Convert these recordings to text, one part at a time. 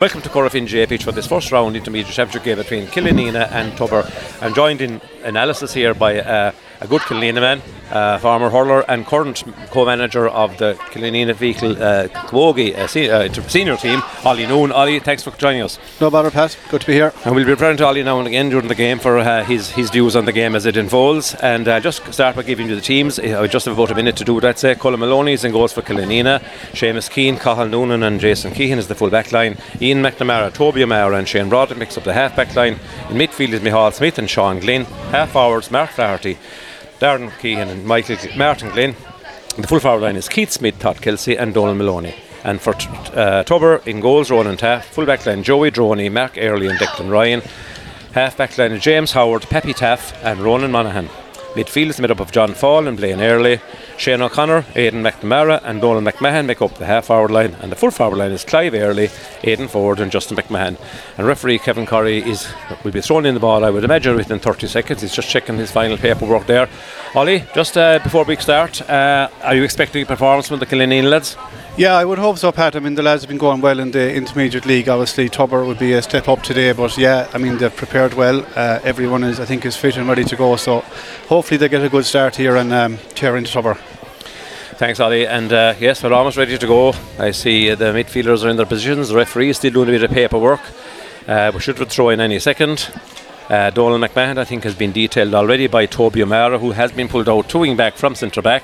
Welcome to Corofin JPH for this first round intermediate championship game between Killanena and Tubber. I'm joined in analysis here by uh, a good Killanena man, uh, former hurler and current co-manager of the Killanena Vehicle uh, uh, se- uh, senior team, Ollie Noon. Ollie, thanks for joining us. No bother, Pat. Good to be here. And we'll be referring to Ollie now and again during the game for uh, his his views on the game as it unfolds. And uh, just start by giving you the teams. I just have about a minute to do that. Say Colin Maloney is in goals for Killanena, Seamus Keane, Cahill Noonan, and Jason Keehan is the full back line. Ian McNamara, Toby O'Mara, and Shane Broderick makes up the half back line. In midfield is Michael Smith and Sean Glynn. Half forwards Mark Flaherty, Darren Keehan, and Michael Martin Glynn. The full forward line is Keith Smith, Todd Kelsey, and Donald Maloney. And for uh, Tubber in goals, Ronan Taff. Full back line Joey Droney, Mark Early, and Declan Ryan. Half back line James Howard, Peppy Taff, and Ronan Monaghan. Midfield is made up of John Fall and Blaine Early. Shane O'Connor, Aidan McNamara, and Donald McMahon make up the half forward line. And the full forward line is Clive Early, Aidan Ford, and Justin McMahon. And referee Kevin Curry is will be throwing in the ball, I would imagine, within 30 seconds. He's just checking his final paperwork there. Ollie, just uh, before we start, uh, are you expecting a performance from the Killanena lads? Yeah, I would hope so, Pat. I mean, the lads have been going well in the intermediate league. Obviously, Tubber would be a step up today, but yeah, I mean, they've prepared well. Uh, everyone is, I think, is fit and ready to go. So hopefully they get a good start here and um, tear into Tubber. Thanks, Ollie. And uh, yes, we're almost ready to go. I see uh, the midfielders are in their positions. The referee is still doing a bit of paperwork. Uh, we should throw in any second. Uh, Donald McMahon, I think, has been detailed already by Toby O'Mara, who has been pulled out, towing back from centre back,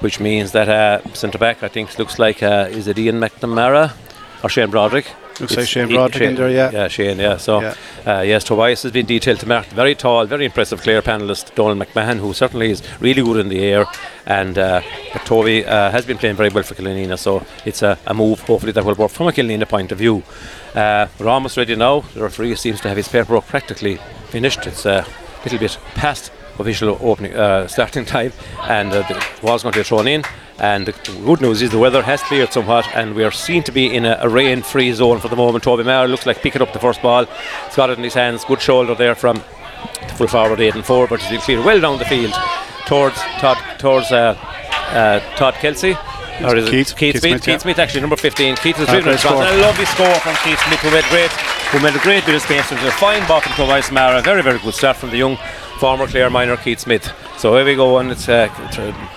which means that uh, centre back, I think, looks like uh, is it Ian McNamara or Shane Broderick? Looks like Shane Broderick in there, yeah. Yeah, Shane, yeah. So, Yeah. Uh, yes, Tobias has been detailed to Mark. Very tall, very impressive Clare panellist, Donald McMahon, who certainly is really good in the air. And uh, but Toby uh, has been playing very well for Killanena, so it's a, a move, hopefully, that will work from a Killanena point of view. Uh, we're almost ready now. The referee seems to have his paperwork practically finished. It's a little bit past official opening uh, starting time, and uh, the ball's going to be thrown in. And the good news is the weather has cleared somewhat, and we are seen to be in a, a rain-free zone for the moment. Toby Maher looks like picking up the first ball. He's got it in his hands. Good shoulder there from the full forward eight and four, but he's clear well down the field towards Todd towards uh, uh, Todd Kelsey. Or is it Keith- Keith, Keith Smith? Smith, Keith. Smith actually number 15. Keith was driven score. And a lovely score from Keith Smith who made great who made a great bit of space into a fine ball from Tobias Mara. Very, very good start from the young former Clare minor Keith Smith. So here we go, and it's uh,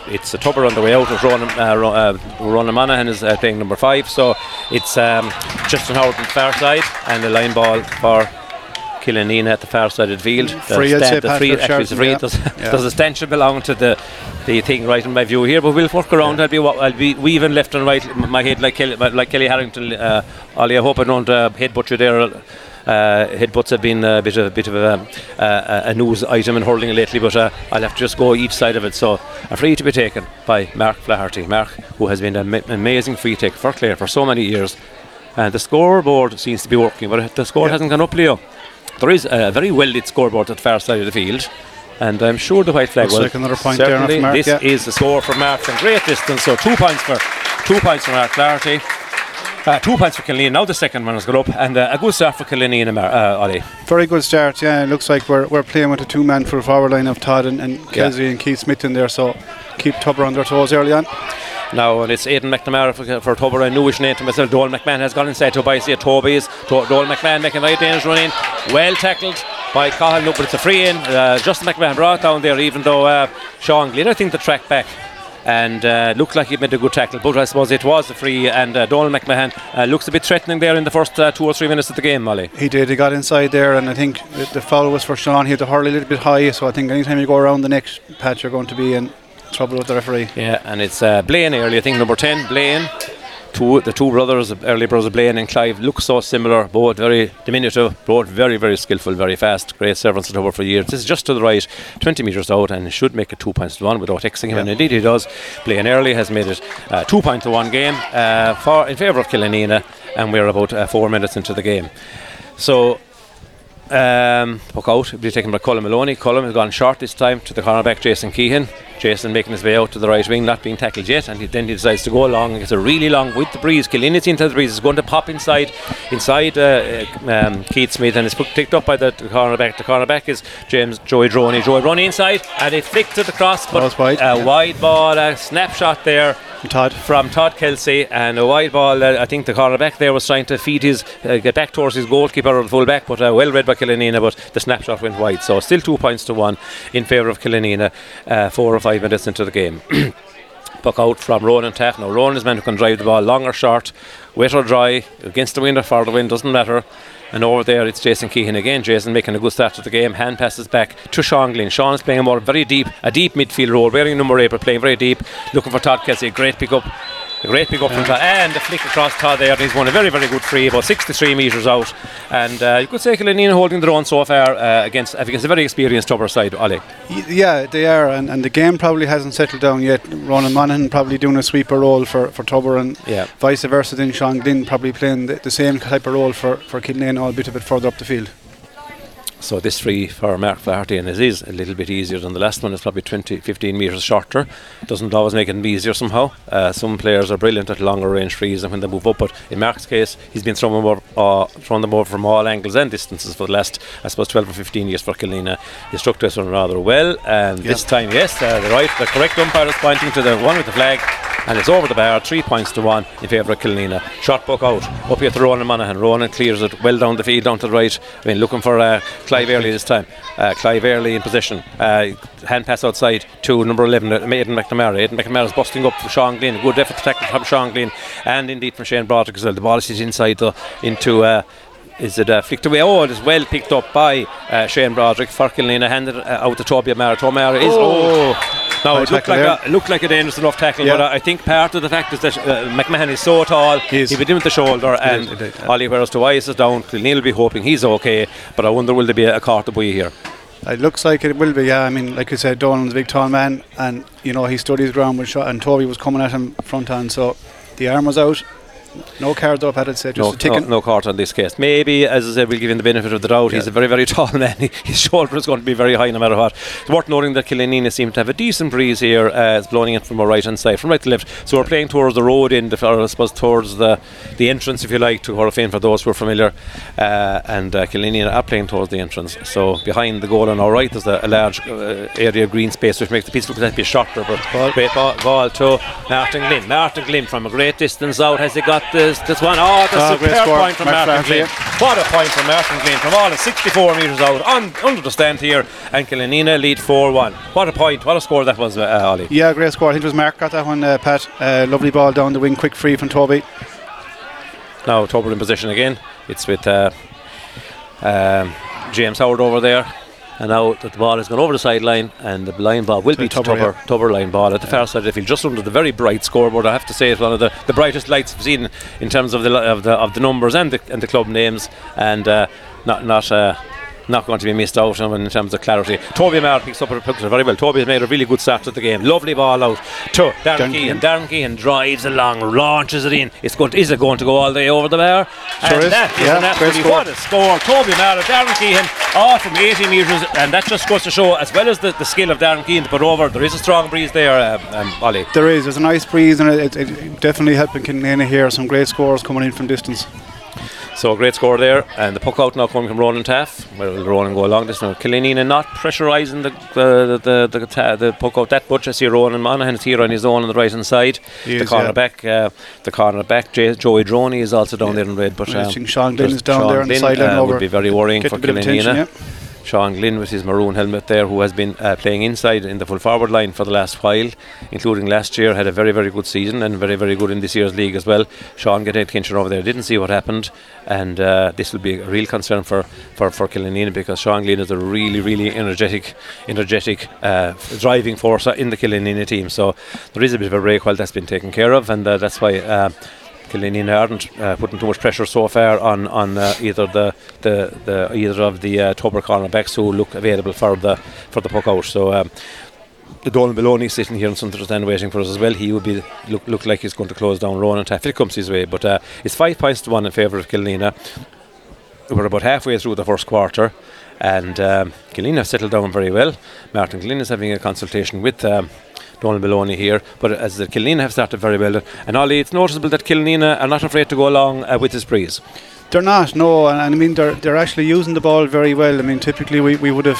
it's, a tubber on the way out. With Ronan, uh, Ro- uh, Ronan Monaghan is uh, playing number five, so it's um, Justin Howard on the far side and a line ball for Killanena at the far side of the field. The Free, stand- the free, actually, it's free. Charlton, There's, yeah. there's a stanchion to the the thing right in my view here, but we'll work around. I'll be I'll be weaving left and right my head like Kellie, like Kellie Harrington. Uh, Ollie, I hope I don't uh, headbutt you there. Uh, headbutts have been a bit of a bit of a, uh, a news item in hurling lately, but uh, I'll have to just go each side of it. So a free to be taken by Mark Flaherty. Mark, who has been an ama- amazing free take for Clare for so many years, and the scoreboard seems to be working, but the score Yeah. hasn't gone up, Leo. There is a very well lit scoreboard at the far side of the field. And I'm sure the white flag Looks will. like another point there certainly for Mark, this yeah. is the score for Mark from great distance. So two points for two points for Mark Flaherty. Uh, two points for Killeen. Now the second one has got up, and uh, a good start for Killeen and Mar- uh, Ollie. Very good start, yeah. It looks like we're, we're playing with a two man full forward line of Todd and, and Kelsey and Keith Smith in there, so keep Tubber on their toes early on. Now and it's Aidan McNamara for, for Tubber. I newish name to myself. Dolan McMahon has gone inside Tobias here. Toby's to, Dolan McMahon making a very dangerous run in. Well tackled by Cahill. No, but it's a free in. Uh, Justin McMahon brought down there, even though uh, Sean Glynn, I think, the track back. And uh, looked like he made a good tackle, but I suppose it was a free. And uh, Donald McMahon uh, looks a bit threatening there in the first uh, two or three minutes of the game, Molly. He did, he got inside there, and I think the, foul was for Sean. He had to hurl a little bit high, so I think anytime you go around the next patch, you're going to be in trouble with the referee. Yeah, and it's uh, Blaine early, I think number 10, Blaine. Two, the two brothers, early brothers Blaine and Clive, look so similar, both very diminutive, both very, very skillful, very fast. Great servants at over for years. This is just to the right, 20 metres out, and should make it two points to one without Xing him, and indeed he does. Blaine early has made it uh, two points to one game uh, for in favour of Killanena, and we're about uh, four minutes into the game. So um, puck out, will be taken by Colin Maloney. Colin has gone short this time to the cornerback Jason Keehan. Jason making his way out to the right wing, not being tackled yet, and he, then he decides to go along. It's a really long with the breeze. Killeen into the breeze. Is going to pop inside, inside uh, um, Keith Smith, and it's picked up by the, cornerback. The cornerback is James Joey Droney. Joey Droney inside, and it flicked to the cross, but wide. a wide ball, a snapshot there. Todd. From Todd Kelsey and a wide ball. Uh, I think the cornerback there was trying to feed his, uh, get back towards his goalkeeper or the full back, but uh, well read by Killanena. But the snapshot went wide, so still two points to one in favour of Killanena. Uh, four or five minutes into the game. Puck out from Ronan Taff. Now Ronan is meant who can drive the ball long or short, wet or dry, against the wind or for the wind, doesn't matter. And over there, it's Jason Keehan again. Jason making a good start to the game. Hand passes back to Sean Glynn. Sean is playing a more very deep, a deep midfield role, wearing number eight, but playing very deep. Looking for Todd Kelsey. Great pick up a great big up from Todd. And the flick across Todd there. He's won a very, very good free, about 63 metres out. And uh, you could say Killanena holding their own so far uh, against, against a very experienced Tubber side, Ali. Yeah, they are. And, and the game probably hasn't settled down yet. Ronan Monaghan probably doing a sweeper role for, for Tubber and yeah. vice versa. Then Sean Glynn probably playing the, the same type of role for, for Killanena, albeit a bit of it further up the field. So this free for Mark Flaherty and it is a little bit easier than the last one. It's probably 20, 15 metres shorter. Doesn't always make it easier somehow. Uh, some players are brilliant at longer range frees and when they move up, but in Mark's case, he's been throwing them over, uh, throwing them over from all angles and distances for the last, I suppose, 12 or 15 years for Killanena. He struck this one rather well, and yep. this time, yes, uh, the right, the correct umpire is pointing to the one with the flag, and it's over the bar, three points to one in favour of Killanena. Shot book out, up here to Ronan Monaghan. Ronan clears it well down the field, down to the right. I mean, looking for uh, Clive Early this time. Uh, Clive Early in position. Uh, hand pass outside to number 11, uh, Aidan McNamara. Aidan McNamara is busting up for Sean Glynn. Good effort tackle from Sean Glynn and indeed from Shane Broderick as well. The ball is inside the, into. Uh, is it uh, flicked away? Oh, it is well picked up by uh, Shane Broderick. Farkelina handed uh, out to Toby O'Mara. Toby O'Mara is. Oh. oh. No, it looked, like a, looked like a dangerous enough tackle, yeah. but I think part of the fact is that uh, McMahon is so tall, he, he in with the shoulder, and Ollie, whereas Tobias is down, Neil will be hoping he's okay, but I wonder will there be a, court of here? It looks like it will be, yeah. I mean, like you said, Dolan's a big tall man, and you know he stood his ground with shot, and Toby was coming at him front on, so the arm was out. No card up, I'd say. Just no, no, no card on this case. Maybe, as I said, we'll give him the benefit of the doubt. Yeah. He's a very, very tall man. His shoulder is going to be very high no matter what. It's worth noting that Killanena seem to have a decent breeze here. Uh, it's blowing it from our right hand side, from right to left. So we're playing towards the road end, or I suppose towards the the entrance, if you like, to Corofin for those who are familiar. Uh, and uh, Killanena are playing towards the entrance. So behind the goal on our right, there's a, a large uh, area of green space, which makes the piece look like a shorter. But ball. great ball, ball to Martin Glynn. Martin Glynn from a great distance out. Has he got this, this one? Oh, that's oh, a superb point from Martin, Glynn. What a point from Martin Glynn from all of 64 metres out on, under the stand here. And Killanena lead 4 1. What a point. What a score that was, uh, Ollie. Yeah, great score. I think it was Mark got that one, uh, Pat. Uh, lovely ball down the wing, quick free from Toby. Now, Toby in position again. It's with uh, um, James Howard over there. And now that the ball has gone over the sideline, and the line ball will be Tubber, Tubber, yeah. Tubber line ball at the yeah. far side of the field, just under the very bright scoreboard. I have to say it's one of the, the brightest lights I've seen in terms of the of the of the numbers and the and the club names, and uh, not not. Uh, not going to be missed out on in terms of clarity. Toby Amar picks up a picture very well. Toby has made a really good start to the game. Lovely ball out to Darren Keehan. Darren Keehan drives along, launches it in. It's going to, is it going to go all the way over the bar? Sure and is. that is yeah, an absolutely what a score. Toby Amar, Darren Keehan off from 80 metres, and that just goes to show, as well as the, the skill of Darren Keehan to put over, there is a strong breeze there, um, um, Ollie. There is. There's a nice breeze, and it, it, it definitely helping Killanena here. Some great scores coming in from distance. So a great score there, and the puck out now coming from Ronan Taff. Well, Ronan go along this now. Killanena not pressurising the the the, the, the, the puck out that much. I see Ronan Monaghan is here on his own on the right hand side. He the corner back, uh, the corner back. J- Joey Droney is also down yeah. there in red. But um, I think Sean Glynn is down Sean there on the sideline. Uh, would be very worrying for Killanena. Sean Glynn with his maroon helmet there, who has been uh, playing inside in the full forward line for the last while, including last year, had a very, very good season and very, very good in this year's league as well. Sean getting attention over there, didn't see what happened, and uh, this will be a real concern for, for, for Killanena because Sean Glynn is a really, really energetic, energetic uh, driving force in the Killanena team. So there is a bit of a break while that's been taken care of, and uh, that's why Killanena aren't uh, putting too much pressure so far on on uh, either the, the, the either of the uh, Tubber cornerbacks who look available for the for the puck out. So. Um, the Donald Maloney sitting here in Sunderland stand waiting for us as well. He would be look look like he's going to close down Ronan if it comes his way. But uh, it's five points to one in favour of Killanena. We're about halfway through the first quarter, and um, settled down very well. Martin Glynn is having a consultation with. Um, Donald Maloney here. But as the Killanena have started very well, and Ollie, it's noticeable that Killanena are not afraid to go along uh, with this breeze. They're not, no, and, and I mean they're they're actually using the ball very well. I mean, typically we, we would have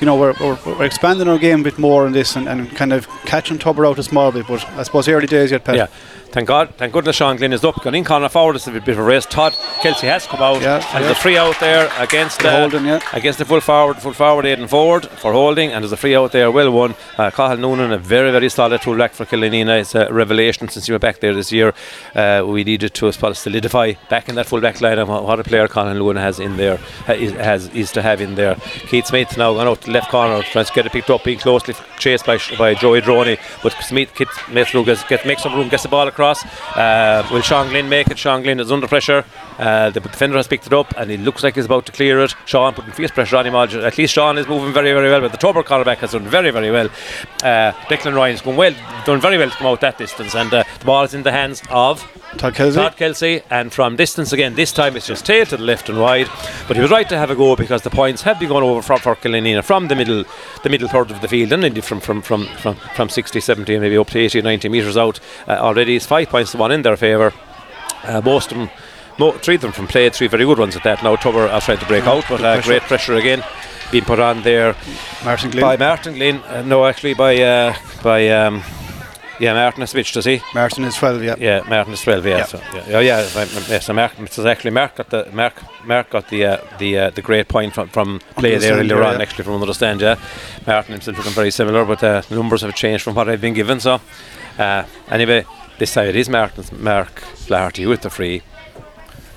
you know, we're, we're, we're, expanding our game a bit more on this and, and kind of catching Tubber out a small bit, but I suppose early days yet, Pat. Yeah. Thank God, thank goodness Sean Glynn is up. Gone in corner forward, it's a bit of a race. Todd Kelsey has come out, yeah, and yeah. there's a free out there against uh, holding, yeah. against the full forward, full forward Aidan Ford for holding, and there's a free out there, well won. Uh, Cahill Noonan, a very very solid tool back for Killanena. It's a revelation since you were back there this year. Uh, we needed to suppose, solidify back in that full back line and what a player Cahill Noonan has in there has is to have in there. Keith Smith now gone out to left corner, trying to get it picked up, being closely chased by by Joey Droney, but Smith Keith Smith gets, get, makes some room, gets the ball across. Uh, will Sean Glynn make it? Sean Glynn is under pressure. Uh, the defender has picked it up and he looks like he's about to clear it. Sean putting fierce pressure on him. At least Sean is moving very, very well. But the Tubber cornerback has done very, very well. Uh, Declan Ryan's going well, done very well to come out that distance. And uh, the ball is in the hands of Todd Kelsey. Todd Kelsey. And from distance again, this time it's just tail to the left and wide. But he was right to have a go because the points have been going over for, for Killanena from the middle the middle third of the field and indeed from, from, from, from, from 60, 70, maybe up to 80, 90 metres out uh, already. It's five points to one in their favour. Uh, most of them, mo- three of them from play, three very good ones at that. Now Tubber are trying to break out, but uh, great pressure again being put on there Martin Glynn. by Martin Glynn. Uh, no, actually by uh, by um, yeah, Martin has switched, does he? Martin is 12, yeah. Yeah, Martin is 12, yeah. Yeah. So, yeah, yeah, yeah, yeah, so Mark, actually Mark got the Mark Mark got the uh, the uh, the great point from, from play there earlier on, yeah. actually from another stand. Yeah, Martin himself looking very similar, but uh, the numbers have changed from what I've been given. So uh, anyway, this time it is Martin's Mark Flaherty with the free,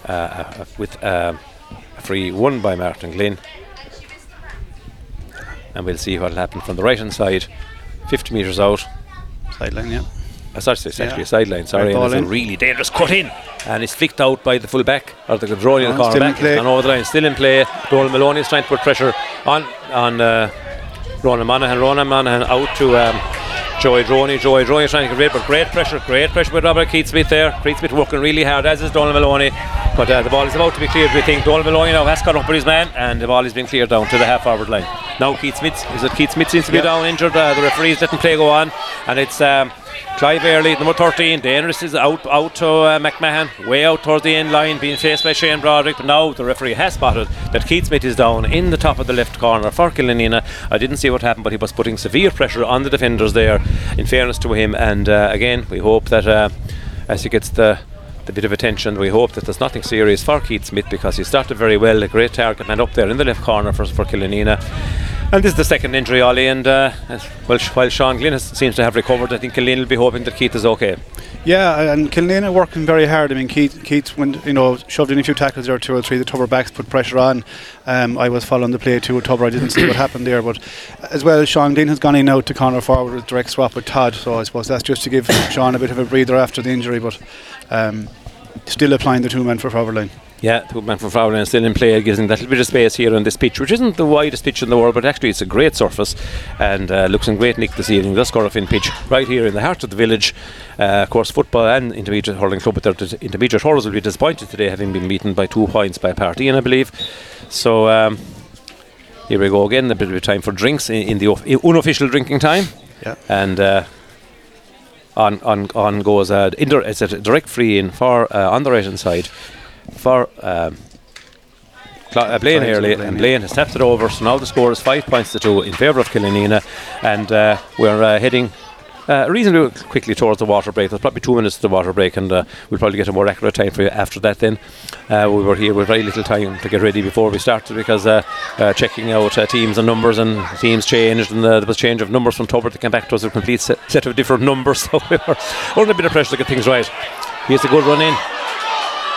uh, with uh, a free won by Martin Glynn, and we'll see what will happen from the right hand side, 50 metres out. Sideline, yeah. Uh, sorry, it's actually Yeah. a sideline. Sorry, Right and it's a really dangerous cut in, and it's flicked out by the full back or the controlling Oh, the corner back. And over the line, still in play. Donald Maloney is trying to put pressure on on uh, Ronan Monaghan. Ronan Monaghan out to um, Joey Droney. Joey Droney is trying to get rid, but great pressure, great pressure with Robert Keith Smith there. Keith Smith working really hard, as is Donald Maloney. But uh, the ball is about to be cleared. We think Donald Maloney now has caught up with his man, and the ball is being cleared down to the half forward line. Now Keith Smith is it Keith Smith seems to be Yeah. down injured. Uh, the referees letting play go on, and it's. Um, Clive Early, number 13, dangerous is out out to uh, McMahon, way out towards the end line, being faced by Shane Broderick. But now the referee has spotted that Keith Smith is down in the top of the left corner for Killanena. I didn't see what happened, but he was putting severe pressure on the defenders there, in fairness to him. And uh, again, we hope that uh, as he gets the the bit of attention. We hope that there's nothing serious for Keith Smith because he started very well. A great target man up there in the left corner for, for. And this is the second injury, Ollie. And uh, well, while Sean Glynn has, seems to have recovered, I think Killanena will be hoping that Keith is okay. Yeah, and Kilnane working very hard. I mean, Keith, Keith, when you know, shoved in a few tackles there, two or three. The Tubber backs put pressure on. Um, I was following the play too. with Tubber, I didn't see what happened there, but as well, Sean Dean has gone in out to corner forward with direct swap with Todd. So I suppose that's just to give Sean a bit of a breather after the injury, but um, still applying the two men for forward line. Yeah, two man from Fowler still in play. It gives him that little bit of space here on this pitch, which isn't the widest pitch in the world, but actually it's a great surface and uh, looks in great nick this evening. The Corofin pitch right here in the heart of the village. Uh, of course, football and intermediate hurling club, but their intermediate hurlers will be disappointed today, having been beaten by two points by Parteen, I believe. So um, here we go again. A bit of time for drinks in, in the of- unofficial drinking time, Yeah. and. Uh, on, on, on goes uh, indir- it's a direct free in for uh, on the right hand side for um, uh, Blaine Early, Blaine, and. Blaine has stepped it over. So now the score is five points to two in favour of Killanena, and uh, we're uh, heading. Uh, reasonably quickly towards the water break. There's probably two minutes to the water break, and uh, we'll probably get a more accurate time for you after that. Then uh, we were here with very little time to get ready before we started because uh, uh, checking out uh, teams and numbers and teams changed, and there was change of numbers from Tubber to come back to us a complete set, set of different numbers. So we were under a bit of pressure to get things right. Here's a good run in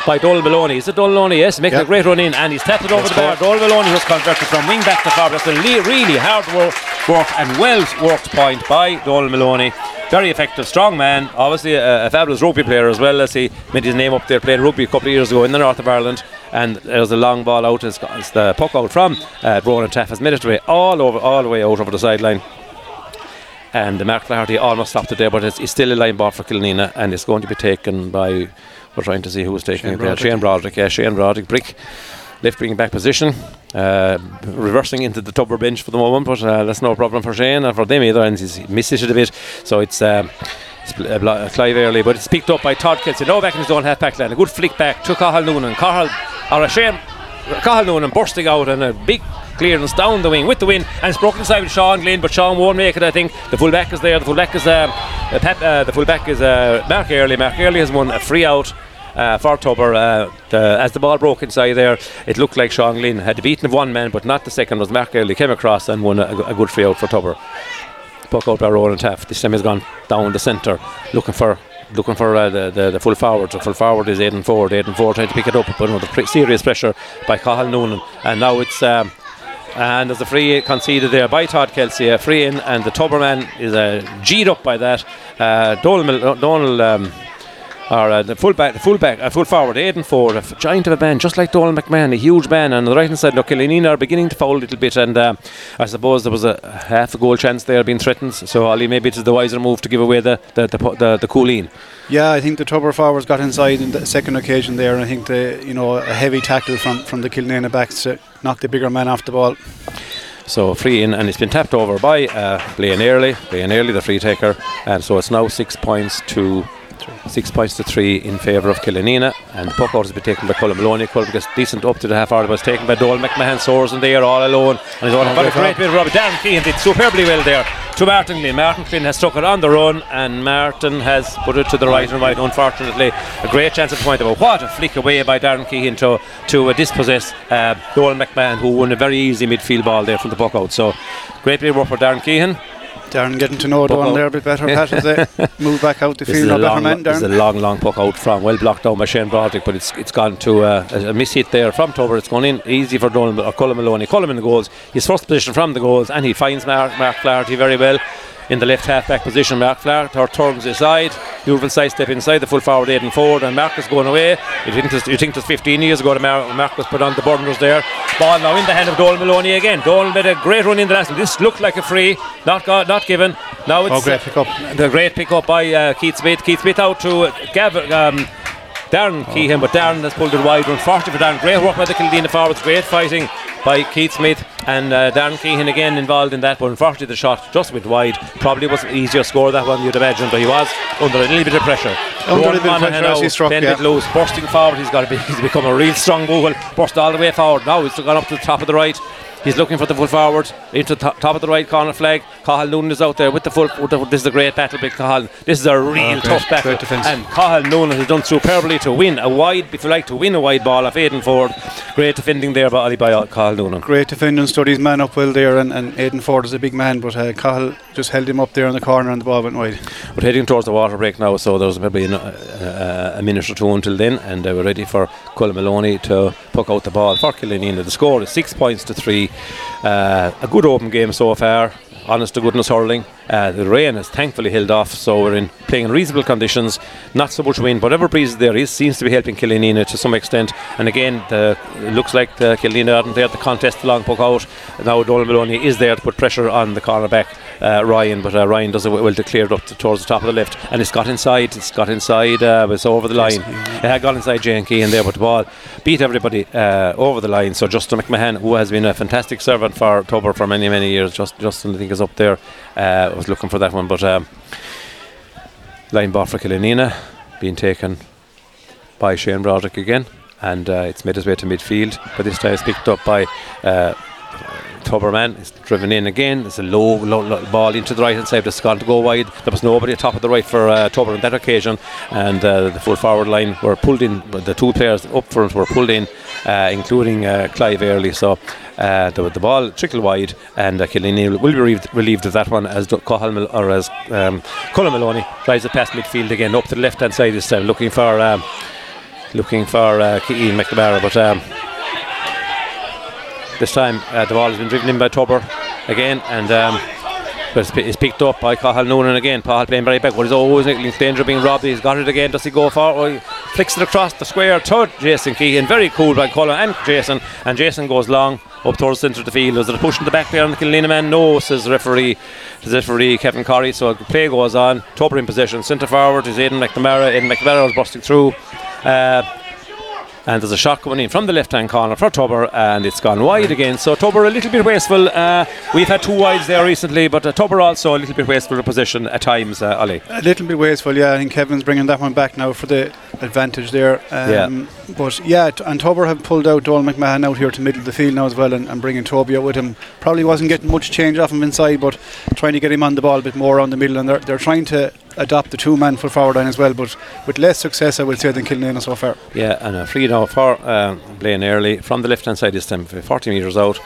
by Donald Maloney. Is it Donald Maloney? Yes, making Yeah. a great run in, and he's tapped it over the bar. Donald Maloney was converted from wing back to forward. That's a really hard work, work and well worked point by Donald Maloney. Very effective, strong man. Obviously, a, a fabulous rugby player as well as he made his name up there playing rugby a couple of years ago in the north of Ireland. And there's a long ball out as, as the puck out from uh, Ronan Taff has made it away all over, all the way out over the sideline. And the Mark Flaherty almost stopped it there, but it's, it's still a line ball for Killanena, and it's going to be taken by. We're trying to see who's taking Shane it there. Broderick. Shane Broderick, yeah, Shane Broderick. Brick left wing back position, uh, reversing into the Tubber bench for the moment, but uh, that's no problem for Shane and for them either, and he's missed it a bit. So it's. Um, uh, Clive early, but it's picked up by Todd Kelsey. Now back in his own half back line. A good flick back to Cahill Noonan. Cahill, or a shame, Cahill Noonan bursting out and a big clearance down the wing with the win and it's broken inside with Sean Glynn but Sean won't make it I think the fullback is there the fullback is uh, Pep, uh, the full back is uh, Mark Early Mark Early has won a free out uh, for Tubber. Uh, as the ball broke inside there, it looked like Sean Glynn had beaten one man, but not the second. Was Mark Early came across and won a, a good free out for Tubber. Puck out by Roland Taft. This time he's gone down the centre, looking for looking for uh, the, the, the full forward. The full forward is Aidan Ford. Aidan Ford trying to pick it up, but under pre- serious pressure by Cahill Noonan. And now it's. Um, and there's a free conceded there by Todd Kelsey, a free in, and the Tubberman is uh, G'd up by that. Uh, Donald, Donald um, or uh, the full back, the full back, uh, full forward, Aidan Ford, a giant of a man, just like Donald McMahon, a huge man. And on the right hand side, look, Killanena are beginning to foul a little bit, and uh, I suppose there was a half a goal chance there being threatened. So Ollie, maybe it's the wiser move to give away the the the, the, the Cooleen. Yeah, I think the Tubber forwards got inside in the second occasion there, and I think the you know a heavy tackle from from the Killanena backs to knock the bigger man off the ball. So free in, and it's been tapped over by uh, Blaine Early. Blaine Early, the free taker, and so it's now six points to Six points to three in favour of Killanena. And the puck out has been taken by Colin Maloney. Colin gets decent up to the half hour, it's taken by Dole McMahon. Soars in there all alone. And he's on a great bit of rubber. Darren Keehan did superbly well there to Martin Glynn. Martin Glynn has stuck it on the run, and Martin has put it to the right and right. Unfortunately, a great chance at the point of what a flick away by Darren Keehan to, to uh, dispossess uh, Dole McMahon, who won a very easy midfield ball there from the puck out. So, great bit of work for Darren Keehan. Darren getting to know Don there a bit better, Pat, as they move back out the this field. A long, long, this is a long, long puck out from, well blocked down by Shane Broderick, but it's it's gone to uh, a miss hit there from Tubber. It's gone in easy for Donald, or Colin Maloney. Colin in the goals, his first position from the goals, and he finds Mark, Mark Flaherty very well in the left half back position. Mark Flaherty turns aside. Newville side step inside the full forward Aidan Ford and Marcus going away. You think, this, you think was 15 years ago Mar- Marcus put on the burners there. Ball now in the hand of Donald Maloney again. Donald made a great run in the last one. This looked like a free, not got, not given. Now it's oh, great pick up. the great pick up by uh, Keith Smith. Keith Smith out to uh, Gavin. Um, Darren oh. But Darren has pulled it wide. Run 40 for Darren. Great work by the Killanena forwards. Great fighting by Keith Smith and uh, Darren Keehan again involved in that. But unfortunately, the shot just went wide. Probably wasn't easier to score that one, you'd imagine, but he was under a little bit of pressure. Under a little bit of pressure as he struck, yeah. loose, bursting forward. He's got to be, he's become a real strong bull. Burst all the way forward. Now he's gone up to the top of the right. He's looking for the full forward into the top of the right corner flag. Cahill Noonan is out there with the full. With the, this is a great battle big Cahill. This is a real oh, tough battle. And Cahill Noonan has done superbly to win a wide, if you like, to win a wide ball off Aidan Ford. Great defending there by Ali by Cahill Noonan. Great defending, stood his man up well there, and, and Aidan Ford is a big man, but uh, Cahill just held him up there in the corner and the ball went wide. We're heading towards the water break now, so there's maybe a, a, a minute or two until then, and uh, we're ready for Colin Maloney to puck out the ball for Killanena. The score is six points to three. Uh, a good open game so far honest to goodness hurling. Uh, the rain has thankfully held off, so we're in playing in reasonable conditions. Not so much wind, whatever breeze there is seems to be helping Killanena to some extent. And again, the, it looks like the Killanena aren't there to contest the long puck out. Now Donald Maloney is there to put pressure on the cornerback uh, Ryan, but uh, Ryan does it well to clear it up to, towards the top of the left, and it's got inside. It's got inside. Uh, it's over the line. It had got inside Jane Key in there, but the ball beat everybody uh, over the line. So Justin McMahon, who has been a fantastic servant for Tubber for many many years, just Justin I think is up there. I was looking for that one, but um, line ball for Killanena being taken by Shane Broderick again, and uh, it's made its way to midfield, but this time it's picked up by. Uh, Tubberman is driven in again. It's a low, low, low ball into the right hand side. It's gone to go wide. There was nobody at top of the right for uh, on that occasion, and uh, the full forward line were pulled in. The two players up front were pulled in, uh, including uh, Clive Early. So uh, the, the ball trickled wide, and uh, will be relieved, relieved of that one as Cahill or as um, Maloney drives it past midfield again up to the left hand side this time, looking for um, looking for uh, Ian McNamara, but. Um, this time uh, the ball has been driven in by Tubber again, and um, but it's, picked up by Cahill Noonan again. Cahill playing very back, but he's always in danger of being robbed. He's got it again. Does he go for it? He flicks it across the square to Jason Keehan. Very cool by Colin and Jason. And Jason goes long up towards the centre of the field. Is it a push in the back there on the Killanena man? No, says referee. Says referee Kevin Corey. So play goes on. Tubber in possession. Centre forward is Aidan McNamara. Aidan McNamara was busting through. Uh, and there's a shot coming in from the left hand corner for Tubber, and it's gone wide again. So Tubber a little bit wasteful. Uh, we've had two wides there recently, but uh, Tubber also a little bit wasteful of position at times, uh, Ali. A little bit wasteful, yeah. I think Kevin's bringing that one back now for the advantage there. Um, Yeah. But yeah, t- and Tubber have pulled out Dolan McMahon out here to middle of the field now as well, and, and bringing Toby out with him. Probably wasn't getting much change off him inside, but trying to get him on the ball a bit more on the middle, and they're, they're trying to adopt the two-man full forward line as well, but with less success, I would say, than Kilnane so far. Yeah, and a free now for uh, Blaine Early from the left hand side this time, 40 metres out.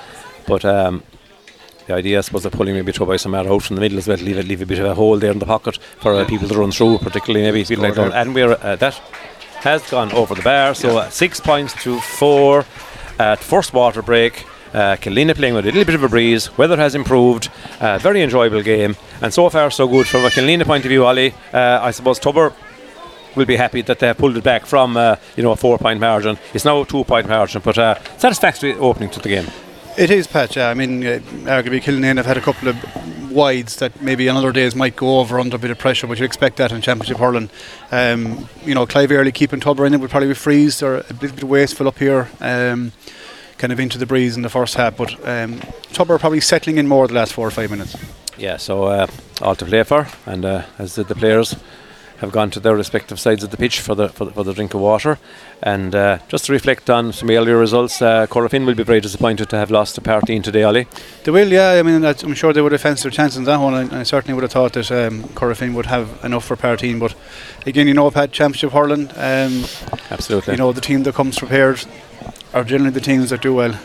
But um, the idea, I suppose, of pulling maybe throw by some out from the middle as well, leave, it, leave a bit of a hole there in the pocket for uh, people to run through, particularly maybe feel like that. And we're uh, that has gone over the bar, so uh, six points to four at first water break. Uh, Killeen playing with a little bit of a breeze. Weather has improved. Uh, very enjoyable game, and so far so good from a Killeen point of view. Ali, uh, I suppose Tubber will be happy that they have pulled it back from uh, you know a four point margin. It's now a two point margin, but uh, satisfactory opening to the game. It is, Pat. Yeah, I mean, uh, arguably Kilnane have had a couple of wides that maybe on other days might go over under a bit of pressure, but you expect that in Championship hurling. Um, you know, Clive Early keeping Tubber in it would probably be freeze. They're a bit, bit wasteful up here. Um, kind of into the breeze in the first half, but um, Tubber probably settling in more the last four or five minutes. Yeah, so uh, all to play for, and uh, as did the players have gone to their respective sides of the pitch for the for the, for the drink of water. And uh, just to reflect on some earlier results, uh, Corofin will be very disappointed to have lost to Parteen today, Ali. They will, yeah. I mean, I'm sure they would have fenced their chances in that one. and I certainly would have thought that um, Corofin would have enough for Parteen. But again, you know, I've had Championship hurling, um, Absolutely. you know, the team that comes prepared are generally the teams that do well.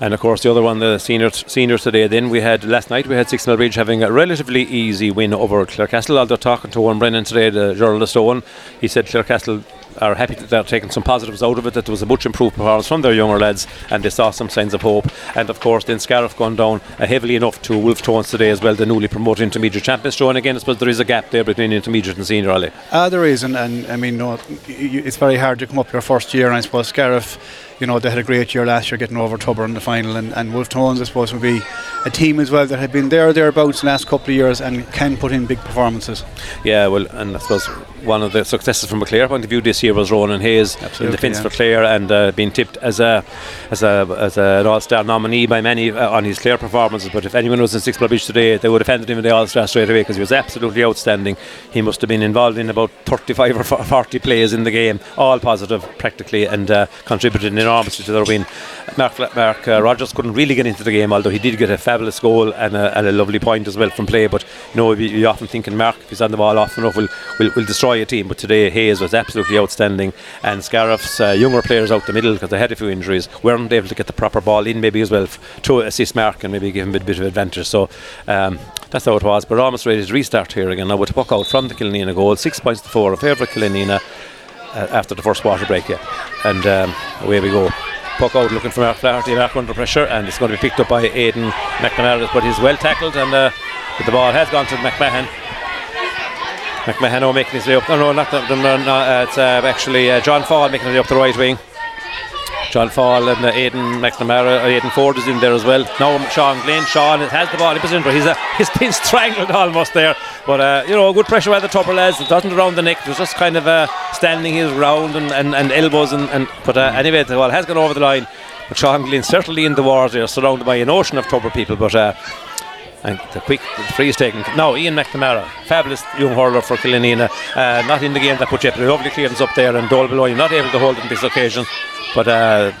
And of course, the other one, the seniors, seniors today. Then we had last night we had Six Bridge having a relatively easy win over Clarecastle. Although talking to Owen Brennan today, the journalist Owen, he said Clarecastle are happy that they're taking some positives out of it. That there was a much improved performance from their younger lads, and they saw some signs of hope. And of course, then Scariff gone down uh, heavily enough to Wolfe Tones today as well, the newly promoted intermediate champions. So, and again, I suppose there is a gap there between intermediate and senior. Ali. Ah, there is, and, and I mean, no, it's very hard to come up your first year. And I suppose Scariff, you know, they had a great year last year, getting over Tubber in the final, and, and Wolfe Tones, I suppose, would be a team as well that had been there or thereabouts the last couple of years and can put in big performances. Yeah, well, and I suppose one of the successes from a Clare point of view this year was Rory Hayes in Absolutely, defence yeah. for Clare and uh, being tipped as a as a as an All Star nominee by many uh, on his Clare performances. But if anyone was in Six Club Beach today, they would have handed him in the All Star straight away because he was absolutely outstanding. He must have been involved in about 35 or 40 plays in the game, all positive practically, and uh, contributed enormously to their win. Mark, Mark uh, Rodgers couldn't really get into the game, although he did get a fabulous goal and a, and a lovely point as well from play. But you know, you, often thinking Mark, if he's on the ball often enough, will will, will destroy a team. But today Hayes was absolutely outstanding, and Scariff's uh, younger players out the middle because they had a few injuries weren't able to get the proper ball in maybe as well to assist Mark and maybe give him a bit, of advantage. So. Um, that's how it was, but almost ready to restart here again now with a puck out from the Killanena goal, six points to four, a favourite Killanena uh, after the first water break, yeah. And um, away we go. Puck out looking for Flaherty, Mark under pressure, and it's going to be picked up by Aidan McNamara, but he's well tackled, and uh, the ball has gone to McMahon. McMahon now making his way up. No, no, not the, no, no, uh, it's uh, actually uh, John Fall making his way up the right wing. John Fall and uh, Aidan McNamara, uh, Aidan Ford is in there as well. Now Sean Glynn, Sean has the ball in position, he's, uh, he's been strangled almost there. But uh, you know, good pressure by the Tubber lads. It doesn't around the neck. It was just kind of uh, standing his round and, and, and elbows and, and but uh, anyway, the ball has gone over the line. But Sean Glynn certainly in the wars there, surrounded by an ocean of Tubber people. But uh, and the quick the free is taken. Now Ian McNamara, fabulous young hurler for Killanena, uh, not in the game that put jeopardy. Lovely clearance up there, and Dole below not able to hold it on this occasion. But uh,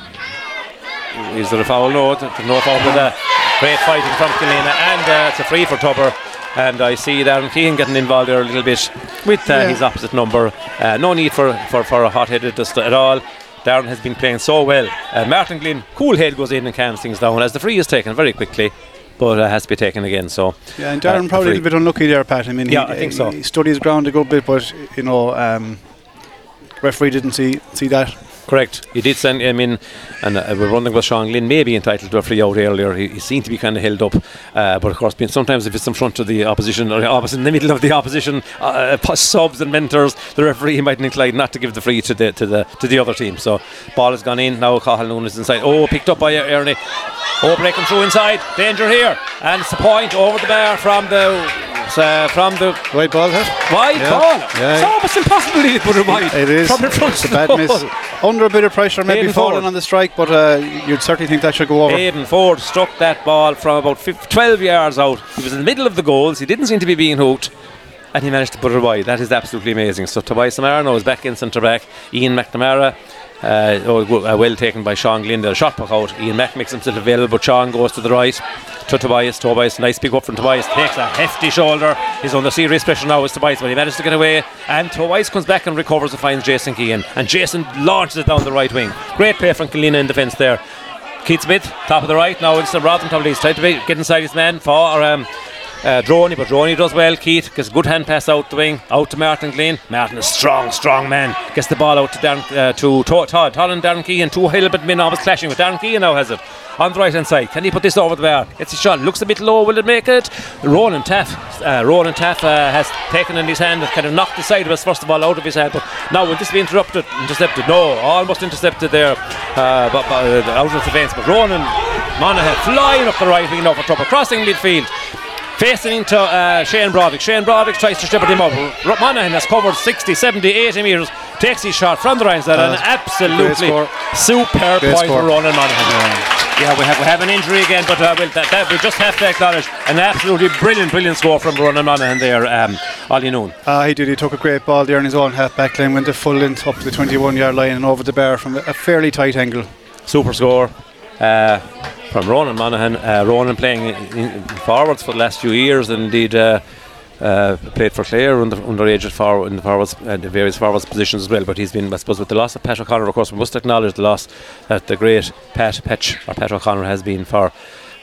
is there a foul? No, no foul. But uh, great fighting from Killanena, and uh, it's a free for Tubber. And I see Darren Keane getting involved there a little bit with uh, Yeah. his opposite number. Uh, no need for, for, for a hot-headed just at all. Darren has been playing so well. Uh, Martin Glynn, cool head goes in and calms things down as the free is taken very quickly, but it has to be taken again. So Yeah, and uh, Darren the probably a little bit unlucky there, Pat. I mean, Yeah, he, I think so. he studied his ground a good bit, but you know, um, referee didn't see see that. Correct. He did send him in, and uh, we're wondering was Sean Glynn maybe entitled to a free out earlier. He, he seemed to be kind of held up, uh, but of course, being sometimes if it's in front of the opposition or opposite in the middle of the opposition uh, uh, subs and mentors, the referee might incline not to give the free to the to the to the other team. So ball has gone in now. Cahill Noon is inside. Oh, picked up by Ernie. Oh, breaking through inside. Danger here, and it's a point over the bar from the uh, from the Wide ball hit. wide Yeah. ball. Yeah. It's almost impossible to put it wide. It is. From in front It's a bad miss. goal. Under a bit of pressure, maybe falling Ford. on the strike, but uh, you'd certainly think that should go over. Aidan Ford struck that ball from about 15, 12 yards out. He was in the middle of the goals. He didn't seem to be being hooked. And he managed to put it wide. That is absolutely amazing. So Tobias Amarno is back in centre back. Ian McNamara, uh, oh, uh, well taken by Sean Glendale. Shot puck out. Ian Mack makes himself available, but Sean goes to the right to Tobias. Tobias, nice pick up from Tobias. Takes a hefty shoulder. He's under serious pressure now with Tobias, but he manages to get away. And Tobias comes back and recovers and finds Jason Keane. And Jason launches it down the right wing. Great play from Killanena in defence there. Keith Smith, top of the right. Now it's the Rotherham top of the. Tried to be, get inside his man for um, uh, Droney, but Droney does well. Keith gets a good hand pass out the wing, out to Martin Glynn. Martin is strong, strong man. Gets the ball out to Darren, uh, to Todd, Todd, and Darren Keane. Two Hillbit men always clashing with Darren Keane now has it. On the right hand side, can he put this over the bar? Gets his shot, looks a bit low, will it make it? Ronan Taff, uh, Ronan Taff uh, has taken in his hand and kind of knocked the side of us first of all out of his hand, but now will this be interrupted? Intercepted? No, almost intercepted there, uh, but, but out of the fence. But Ronan Monaghan flying up the right wing now for trouble, crossing midfield. Facing into uh, Shane Broderick. Shane Broderick tries to shepherd him up. Monaghan has covered 60, 70, 80 metres. Takes his shot from the right side. Uh, and absolutely superb Great point score. for Ronan Monaghan. Yeah, we have we have an injury again, but uh, we'll, that, that we just have to acknowledge an absolutely brilliant, brilliant score from Ronan Monaghan there, um, Ollie Noon. Uh, he did. He took a great ball there in his own half back line, went the full length up to the 21 yard line and over the bar from a a fairly tight angle. super score uh, from Ronan Monaghan. Uh, Ronan playing in, in forwards for the last few years, and indeed uh, uh, played for Clare under underage forward in the forwards and the various forwards positions as well. But he's been, I suppose, with the loss of Pat O'Connor. Of course, we must acknowledge the loss that the great Pat Petch or Pat O'Connor has been for.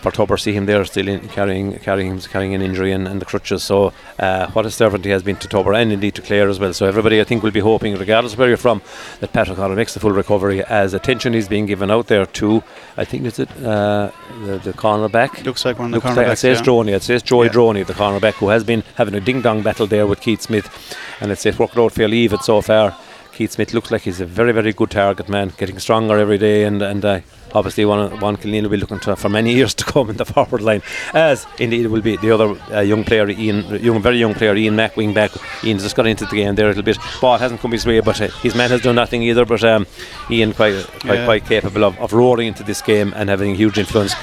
For Tubber, see him there still in, carrying carrying carrying an injury and, and the crutches. So, uh, what a servant he has been to Tubber and indeed to Clare as well. So, everybody I think will be hoping, regardless of where you're from, that Pat O'Connor makes the full recovery as attention is being given out there to, I think it's it, uh, the, the corner back. Looks like one of the Looks like, cornerbacks, it says yeah. Droney, it says Joey Yeah. Droney, the cornerback, who has been having a ding dong battle there with Keith Smith. And it worked out fairly even so far. Keith Smith looks like he's a very, very good target man, getting stronger every day, and and uh, obviously one one Killeen will be looking to for many years to come in the forward line, as indeed will be the other uh, young player, Ian, young very young player, Ian Mack, wing back. Ian's just got into the game there a little bit. Ball hasn't come his way, but uh, his man has done nothing either. But um, Ian quite quite, Yeah. quite capable of, of roaring into this game and having a huge influence.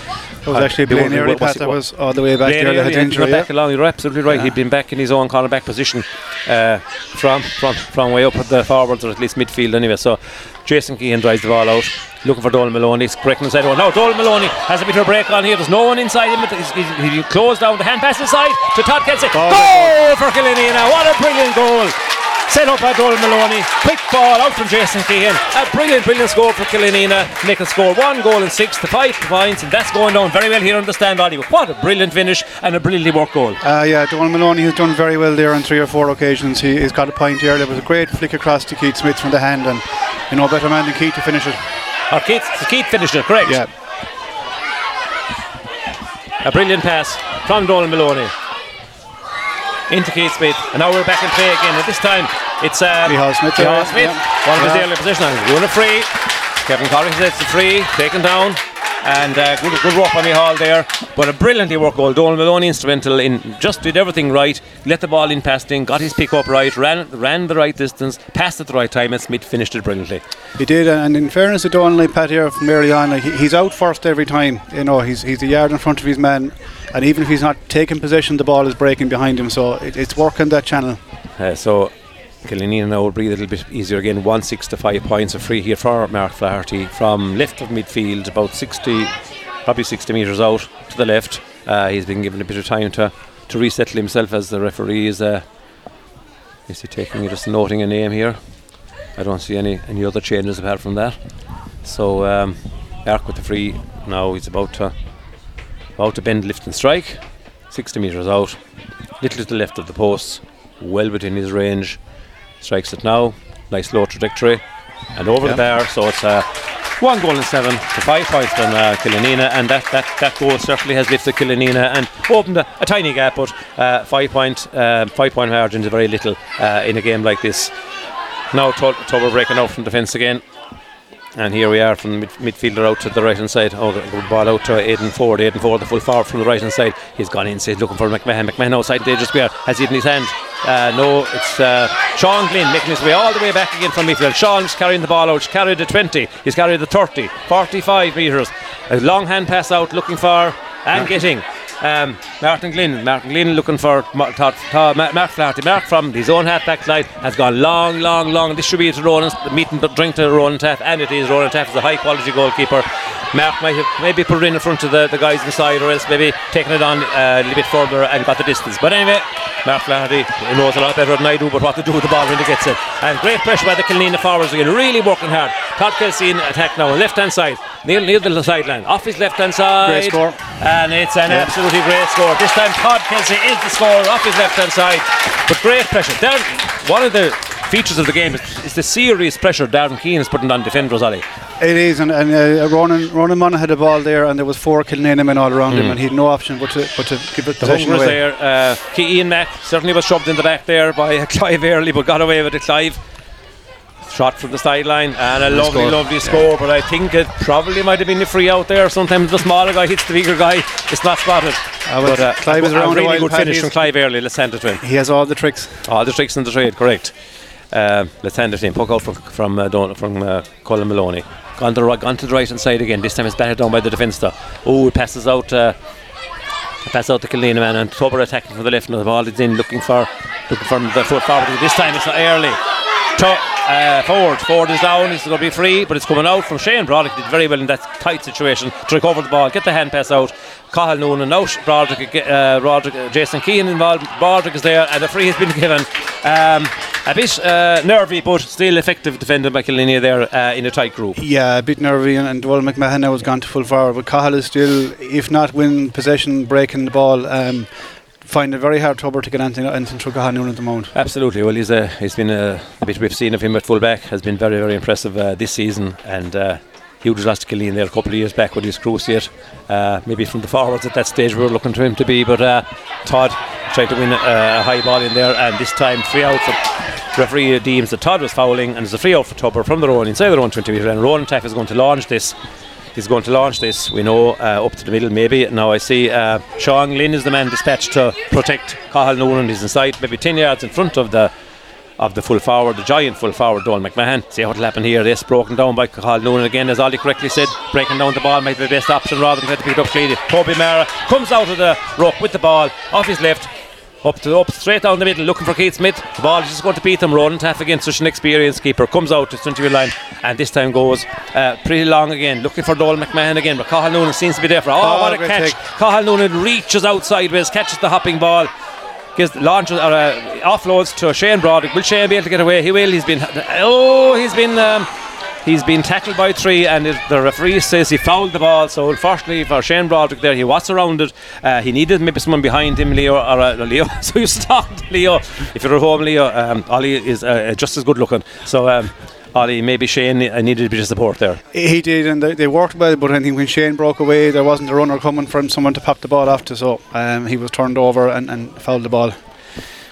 It was Uh, actually they Blaine won't- Early, what's Pat, it- that was all the way back Blaine there. Had injury. yeah. back along. You're absolutely right. Yeah. He'd been back in his own cornerback position uh, from from from way up at the forwards or at least midfield anyway. So Jason Keane drives the ball out, looking for Dolan Maloney. He's breaking inside one. Now Dolan Maloney has a bit of a break on here. There's no one inside him. He's, he's, he closed down the hand pass inside to Todd Kelsey. Oh, goal for now What a brilliant goal. Set up by Dolan Maloney. Quick ball out from Jason Keane. A brilliant, brilliant score for Killanena. Make a score one goal and six to five points, and that's going down very well here on the stand, Ollie. What a brilliant finish and a brilliantly worked goal. Uh, yeah, Donald Maloney has done very well there on three or four occasions. He, he's got a point here. There was a great flick across to Keith Smith from the hand, and you know, better man than Keith to finish it. Or Keith, Keith finished it, correct? Yeah, A brilliant pass from Dolan Maloney into Keith Smith, and now we're back in play again. And this time it's uh, Mihal Smith, Mihal Smith, yeah. one of his Yeah. early position. He's won a free. Kevin Corrie sets the free, taken down. And uh, good, good work by Mihal there, but a brilliantly worked goal. Donald Maloney instrumental in just did everything right. Let the ball in past in, got his pick up right, ran ran the right distance, passed at the right time, and Smith finished it brilliantly. he did. And in fairness to Donald, Pat here from early on, like, he's out first every time. You know, he's he's a yard in front of his man, and even if he's not taking possession, the ball is breaking behind him. So it, it's working that channel. Uh, so Killanena now will breathe a little bit easier again. One six to five points of free here for Mark Flaherty from left of midfield, about 60, probably 60 metres out to the left. Uh, he's been given a bit of time to, to resettle himself as the referee is. Uh, is he taking it? just noting a name here? I don't see any any other changes apart from that. So um, Mark with the free now. He's about to about to bend, lift, and strike. 60 metres out, little to the left of the post, well within his range. Strikes it now, nice low trajectory, and over the bar. So it's uh, one goal and seven to five points from uh, and that, that, that goal certainly has lifted Killanena and opened a, a tiny gap. But uh, five point uh, five point margin is very little uh, in a game like this. Now Tubber breaking out from defence again. And here we are from the mid- midfielder out to the right hand side. Oh, good ball out to Aidan Ford. Aidan Ford, the full forward from the right hand side. He's gone inside looking for McMahon. McMahon outside Danger Square has it in his hand. Uh, no, it's uh, Sean Glynn making his way all the way back again from midfield. Sean's carrying the ball out. He's carried the 20. He's carried the 30, 45 metres. A long hand pass out looking for and getting. Um, Martin Glynn, Martin Glynn looking for Mark, Mark Flaherty. Mark from his own half back has gone long, long, long. Be to Ronan, meeting but drink to Ronan Taff, and it is. Ronan Taff is a high quality goalkeeper. Mark might have maybe put it in in front of the, the guys inside, or else maybe taken it on uh, a little bit further and got the distance. But anyway, Mark Flaherty knows a lot better than I do but what to do with the ball when he gets it. And great pressure by the Killanena forwards again, really working hard. Todd Kelsey in attack now on left hand side, near, near the sideline, off his left hand side. Great score. And it's an yeah. absolutely great score. This time Todd Kelsey is the scorer off his left hand side. But great pressure. There, one of the features of the game is, is the serious pressure Darren Keane is putting on defenders, Ali. It is, and, and uh, Ronan Ronan Munn had the ball there, and there was four Killanena men all around mm. him, and he had no option but to but to give it the possession away. there. Uh, Ian Mack certainly was shoved in the back there by Clive Early, but got away with it. Clive shot from the sideline and a lovely, lovely score. Yeah. But I think it probably might have been a free out there. Sometimes the smaller guy hits the bigger guy. It's not spotted. Uh, but uh, Clive is around a really good finish from Clive Early. Let's send it to him. He has all the tricks. All the tricks in the trade, correct. Uh, let's hand it in. Puck out from from uh, Don, from uh, Colin Maloney. Gone to, the right, gone to the right hand side again. This time it's batted down by the defence. Oh, it passes out. Uh, passes out to Killeen man and Tubber attacking from the left. And the ball is in, looking for looking for the foot forward. This time it's early. To, uh, forward. Ford is down. He's going to be free, but it's coming out from Shane Broderick. Did very well in that tight situation to recover the ball, get the hand pass out. Cathal Noonan out. Broderick, uh, Broderick, uh, Jason Keane involved. Broderick is there, and the free has been given. Um, a bit uh, nervy, but still effective defending by Killanena there uh, in a tight group. Yeah, a bit nervy, and, and Dwell McMahon now has gone to full forward, but Cathal is still, if not win possession, breaking the ball. Um, find it very hard trouble to get anything, anything through Gahan at the moment. Absolutely. Well, he's a, he's been a, the bit we've seen of him at full fullback has been very very impressive uh, this season, and uh, have lost to Killeen there a couple of years back he was cruciate. Uh, maybe from the forwards at that stage we were looking to him to be, but uh, Todd tried to win a, a, high ball in there, and this time free out for referee deems that Todd was fouling, and it's a free out for Tubber from the road inside the 120 metre, and Ronan Taff is going to launch this he's going to launch this. We know uh, up to the middle, maybe. Now I see uh, Sean Glynn is the man dispatched to protect Cathal Noonan. He's inside, maybe 10 yards in front of the of the full forward, the giant full forward, Donald McMahon. See what will happen here. This broken down by Cathal Noonan again, as Ollie correctly said. Breaking down the ball might be the best option rather than trying to pick it up cleanly. Toby Mara comes out of the rock with the ball off his left up to up straight down the middle, looking for Keith Smith. The ball is just going to beat him. Ronan Taff against such an experienced keeper comes out to 20 line, and this time goes uh, pretty long again, looking for Dole McMahon again. But Cathal Noonan seems to be there for. Oh, oh what a catch! Cathal Noonan reaches out sideways, catches the hopping ball. Gives launches or uh, offloads to Shane Broderick. Will Shane be able to get away? He will. He's been oh, he's been um, He's been tackled by three, and it, the referee says he fouled the ball. So, unfortunately for Shane Broderick, there he was surrounded. Uh, he needed maybe someone behind him, Leo or uh, Leo. so you stopped Leo. If you're at home, Leo, um, Ollie is uh, just as good looking. So. Um, Ollie, maybe Shane needed a bit of support there. He did, and they, they, worked well. But I think when Shane broke away, there wasn't a runner coming from someone to pop the ball after, so um, he was turned over and, and fouled the ball.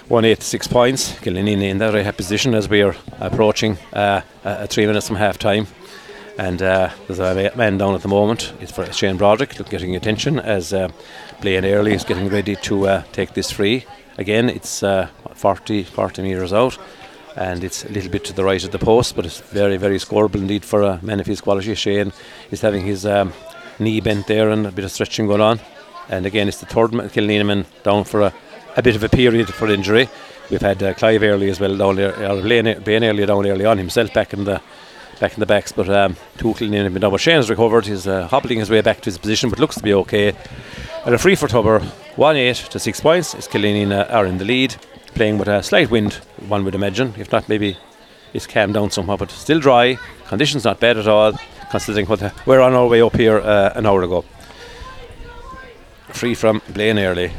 186 points. Killanena in that right position as we are approaching uh, uh, three minutes from half time. And uh, there's a man down at the moment. It's for Shane Broderick getting attention as uh, Blaine Early is getting ready to uh, take this free. Again, it's uh, 40, 40 metres out and it's a little bit to the right of the post, but it's very, very scoreable indeed for a man of his quality. Shane is having his um, knee bent there and a bit of stretching going on. And again, it's the third Killanena man down for a a bit of a period for injury. We've had uh, Clive early as well down there, or Blaine early down early on himself back in the back in the backs, but um, Tuchel in now. But Shane's recovered. He's uh, hobbling his way back to his position, but looks to be okay. And a free for Tubber, one eight to six points. Is Killeen uh, are in the lead, playing with a slight wind. One would imagine, if not maybe it's calmed down somehow, but still dry. Conditions not bad at all, considering what the, we're on our way up here uh, an hour ago. Free from Blaine early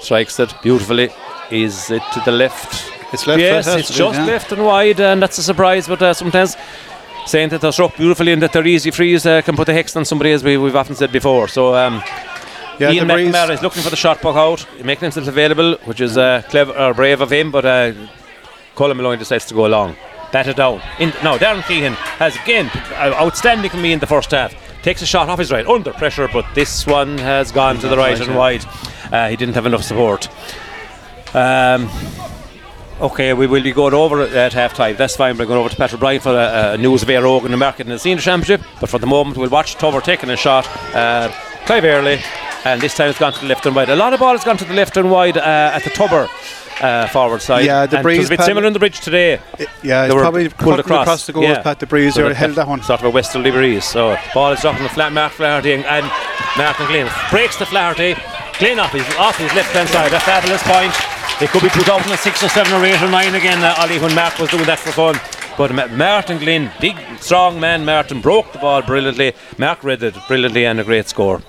strikes it beautifully. Is it to the left? It's left. Yes, it's just yeah. left and wide, and that's a surprise. But uh, sometimes saying that they're struck beautifully and that they're easy frees uh, can put a hex on somebody, as we, have often said before. So. Um, yeah, Ian McNamara is looking for the shot puck out, making himself available, which is uh, clever or brave of him. But uh, Colin Maloney decides to go along. batted down. In, now, Darren Keane has again uh, outstanding for me in the first half. Takes a shot off his right, under pressure, but this one has gone to the right and wide. Uh, he didn't have enough support. Um, Okay, we will be going over at half time. That's fine. We're going over to Patrick Bryan for a, a news of Éire Óg and market in the senior championship. But for the moment, we'll watch Tubber taking a shot. Uh, Clive Early, and this time it's gone to the left and wide. A lot of ball has gone to the left and wide uh, at the Tubber. Uh, forward side. Yeah, the breeze it was a bit similar in the bridge today. It- yeah, They it's probably pulled across. across the goal. Yeah. Pat the breeze So there held that one. Sort of a westerly breeze. So ball is dropping the flat Mark Flaherty and, and Martin Glynn breaks the Flaherty. Glynn off his off his left hand side. A fabulous point. It could be 2006 or 7 or 8 or 9 again, uh, Ollie, when Mark was doing that for fun. But Ma- Martin Glynn, big, strong man, Martin broke the ball brilliantly. Mark read it brilliantly and a great score.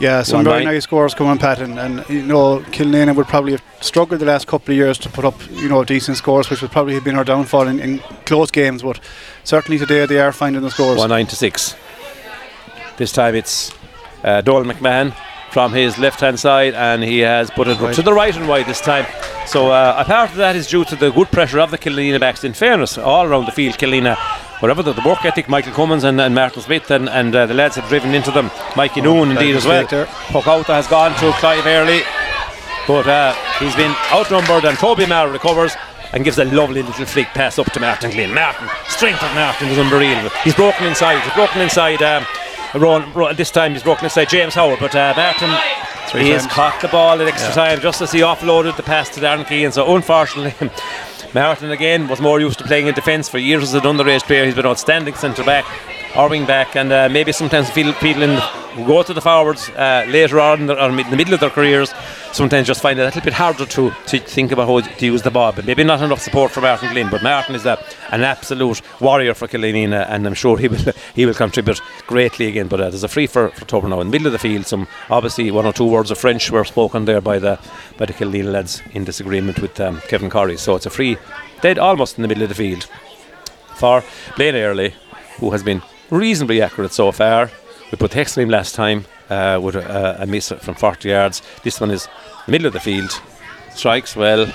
Yeah, some One very nice scores coming, Pat, and, and you know Killanena would probably have struggled the last couple of years to put up you know decent scores, which would probably have been our downfall in, in close games. But certainly today they are finding the scores. 196. This time it's uh, Dolan McMahon from his left hand side, and he has put it Right. to the right and wide this time. So uh, a part of that is due to the good pressure of the Killanena backs. In fairness, all around the field, Killanena, whatever the, the work ethic, Michael Cummins and, and Martin Smith and, and uh, the lads have driven into them. Mikey Noon indeed as well. Pocauta has gone to Clive Early, but uh, he's been outnumbered, and Toby Marr recovers. And gives a lovely little flick pass up to Martin Glynn. Martin, strength of Martin is unbelievable. He's broken inside. He's broken inside. Um, Ron, Ron- this time he's broken inside James Howard, but uh, Martin Three he has caught the ball at extra time just as he offloaded the pass to Darren Keane. So unfortunately, Martin again was more used to playing in defence for years as an underage player. He's been outstanding centre back or wing back, and uh, maybe sometimes feel, who go to the forwards uh, later on in the, in the middle of their careers sometimes just find it a little bit harder to, to think about how to use the ball. But maybe not enough support from Martin Glynn. But Martin is a, an absolute warrior for Killanena, and I'm sure he will he will contribute greatly again. But uh, there's a free for, for Tubber now in the middle of the field. Some obviously one or two words of French were spoken there by the by the Killanena lads in disagreement with um, Kevin Corey. So it's a free, dead almost in the middle of the field for Blaine Early, who has been reasonably accurate so far. We put Hexley last time uh, with a, a miss from 40 yards. This one is middle of the field. Strikes well.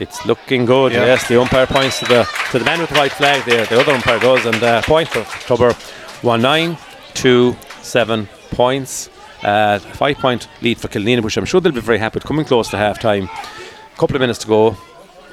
It's looking good. Yeah. Yes, the umpire points to the to the man with the white flag there. The other umpire does, and uh, point for Tubber. One nine two seven points. Uh, five point lead for Killanena, which I'm sure they'll be very happy with. Coming close to half time. A couple of minutes to go.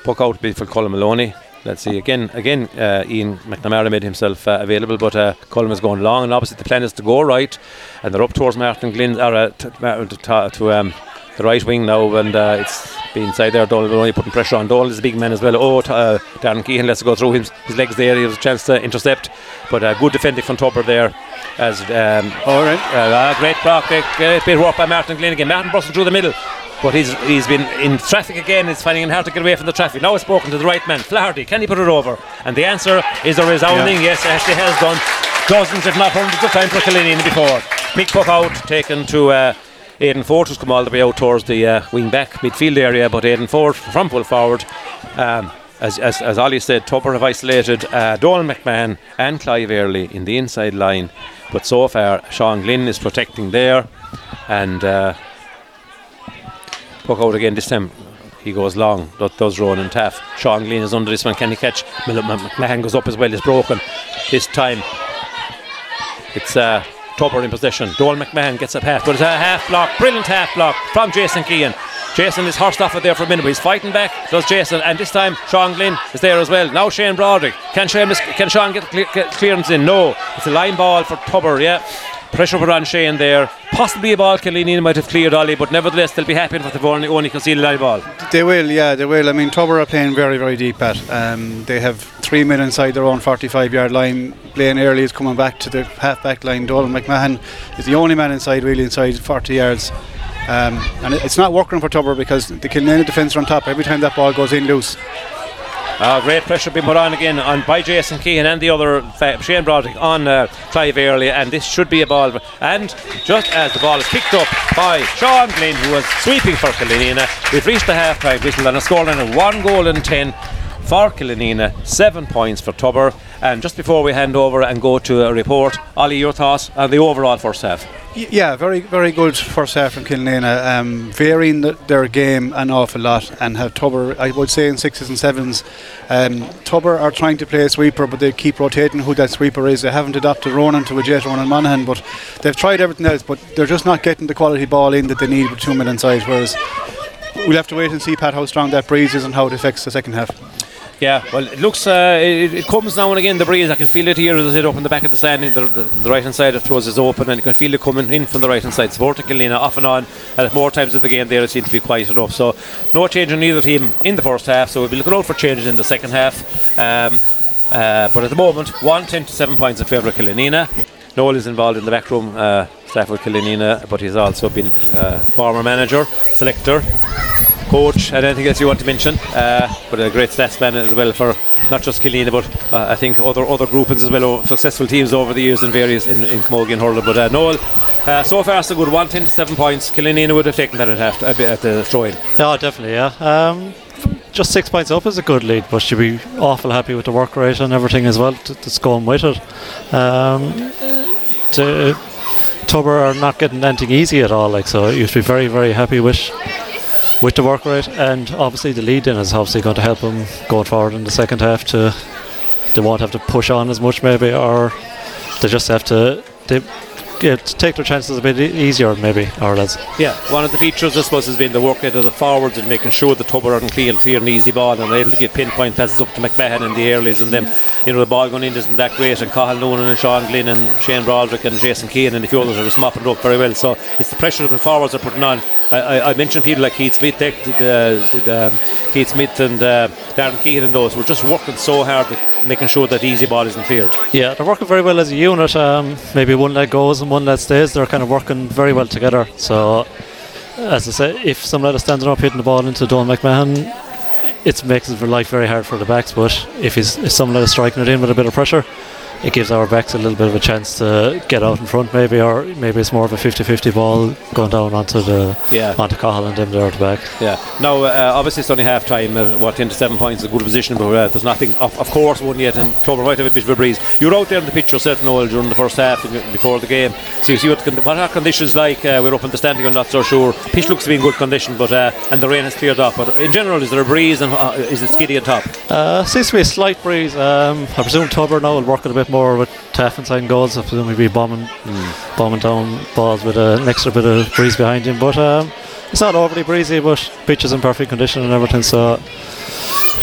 Puck out bid for Colin Maloney. Let's see again. Again, uh, Ian McNamara made himself uh, available, but uh, is going long, and obviously the plan is to go right, and they're up towards Martin Glynn or uh, to, to, to um, the right wing now, and uh, it's been inside there. Dolan only putting pressure on. Dolan is a big man as well. Oh, t- uh, Darren Keane lets it go through his, his legs there. He has a chance to intercept, but uh, good defending from Tubber there. As um, All right. uh, uh, great block, great, great bit of work by Martin Glynn again. Martin busting through the middle, but he's he's been in traffic again. It's finding it hard to get away from the traffic. Now it's broken to the right man, Flaherty. Can he put it over? And the answer is a resounding Yeah. yes. Actually, has done dozens, if not hundreds, of times for Killanena before. Big puck out, taken to. Uh, Aidan Ford who's come all the way out towards the uh, wing back midfield area, but Aidan Ford from full forward. Um, as, as, as Ollie said, Tubber have isolated uh, Dolan McMahon and Clive Early in the inside line, but so far Sean Glynn is protecting there, and uh, puck out again this time. He goes long, that does Ronan Taff. Sean Glynn is under this one. Can he catch? McMahon goes up as well, is broken. This time it's uh, Tubber in possession. Dolan McMahon gets a pass, but it's a half block, brilliant half block from Jason Keane. Jason is horsed off it there for a minute, but he's fighting back. Does Jason, and this time Sean Glynn is there as well. Now Shane Broderick. Can Shane, can Sean get, get clearance in? No. It's a line ball for Tubber, yeah. Pressure put on Shane there. Possibly a ball Killanena might have cleared Ollie, but nevertheless they'll be happy if they've only, only conceded a ball. They will, yeah, they will. I mean, Tubber are playing very, very deep at. Um, they have three men inside their own 45 yard line. Blaine Early is coming back to the half back line. Dolan McMahon is the only man inside, really, inside 40 yards. Um, and it's not working for Tubber because the Killanena defence are on top. Every time that ball goes in loose, Uh, great pressure being put on again on by Jason Keane and the other fa- Shane Broderick on uh, Clive Early, and this should be a ball. And just as the ball is picked up by Sean Glynn, who was sweeping for Killanena, we've reached the half time whistle and a scoreline of one goal and ten for Killanena, seven points for Tubber. And just before we hand over and go to a report, Ollie, your thoughts on the overall first half? Yeah, very very good first half from Killanena. Um, varying the, their game an awful lot and have Tubber, I would say, in sixes and sevens. Um, Tubber are trying to play a sweeper, but they keep rotating who that sweeper is. They haven't adopted Ronan to a jet Ronan Monaghan, but they've tried everything else, but they're just not getting the quality ball in that they need with two men inside. Whereas we'll have to wait and see, Pat, how strong that breeze is and how it affects the second half. Yeah, well, it looks, uh, it, it, comes now and again, the breeze. I can feel it here as I said up in the back of the stand. The, the, the right hand side of throws is open, and you can feel it coming in from the right hand side. It's vertical off and on. And at more times of the game, there it seems to be quiet enough. So, no change in either team in the first half. So, we'll be looking out for changes in the second half. Um, uh, but at the moment, 1 10 to 7 points in favour of Killanena. Noel is involved in the back room uh, staff with Killanena, but he's also been uh, former manager, selector, coach, and anything else you want to mention. Uh, but a great stats man as well for not just Killanena, but uh, I think other other groupings as well, successful teams over the years in various in, in Camogie and Hurler. But uh, Noel, uh, so far so good. One ten to seven points. Killanena would have taken that at half at the throw-in. Yeah, definitely. Yeah. Um, just six points up is a good lead, but you'd be awful happy with the work rate and everything as well that's going with it. Um, to, Tubber are not getting anything easy at all, like so. You should be very, very happy with with the work rate, and obviously the lead in is obviously going to help them going forward in the second half. To they won't have to push on as much, maybe, or they just have to. They, yeah, to take their chances a bit easier, maybe, or lads. Yeah, one of the features, I suppose, has been the work rate of the forwards and making sure the Tubber aren't clear, clear an easy ball and able to get pinpoint passes up to McMahon in the earlies and then, you know, the ball going in isn't that great and Cathal Noonan and Sean Glynn and Shane Broderick and Jason Keane and a few others are just mopping it up very well. So it's the pressure that the forwards are putting on. I, I, mentioned people like Keith Smith, the, the, the, um, Keith Smith and uh, Darren Keane and those were just working so hard making sure that easy ball isn't cleared. Yeah, they're working very well as a unit. Um, maybe one leg goes and one leg stays. They're kind of working very well together. So, as I say, if some lad is standing up hitting the ball into Don McMahon, it makes life very hard for the backs. But if he's if some lad is striking it in with a bit of pressure, it gives our backs a little bit of a chance to get out in front, maybe, or maybe it's more of a 50-50 ball going down onto the yeah. onto Cathal and them there at the back. Yeah. Now, uh, obviously, it's only half time. Uh, what ten to seven points is a good position, but uh, there's nothing. Of, of course, one yet, and Clover might have a bit of a breeze. You were out there in the pitch yourself, Noel, during the first half before the game. So you see what, what are conditions like? Uh, we're up in the standing. I'm not so sure. Pitch looks to be in good condition, but uh, and the rain has cleared off. But in general, is there a breeze and uh, is it skiddy on top? Uh, seems to be a slight breeze. Um, I presume Tubber now will work it a bit more with half inside goals. I presume he'll be bombing, mm. bombing down balls with an extra bit of breeze behind him. But um, it's not overly breezy, but pitch is in perfect condition and everything. So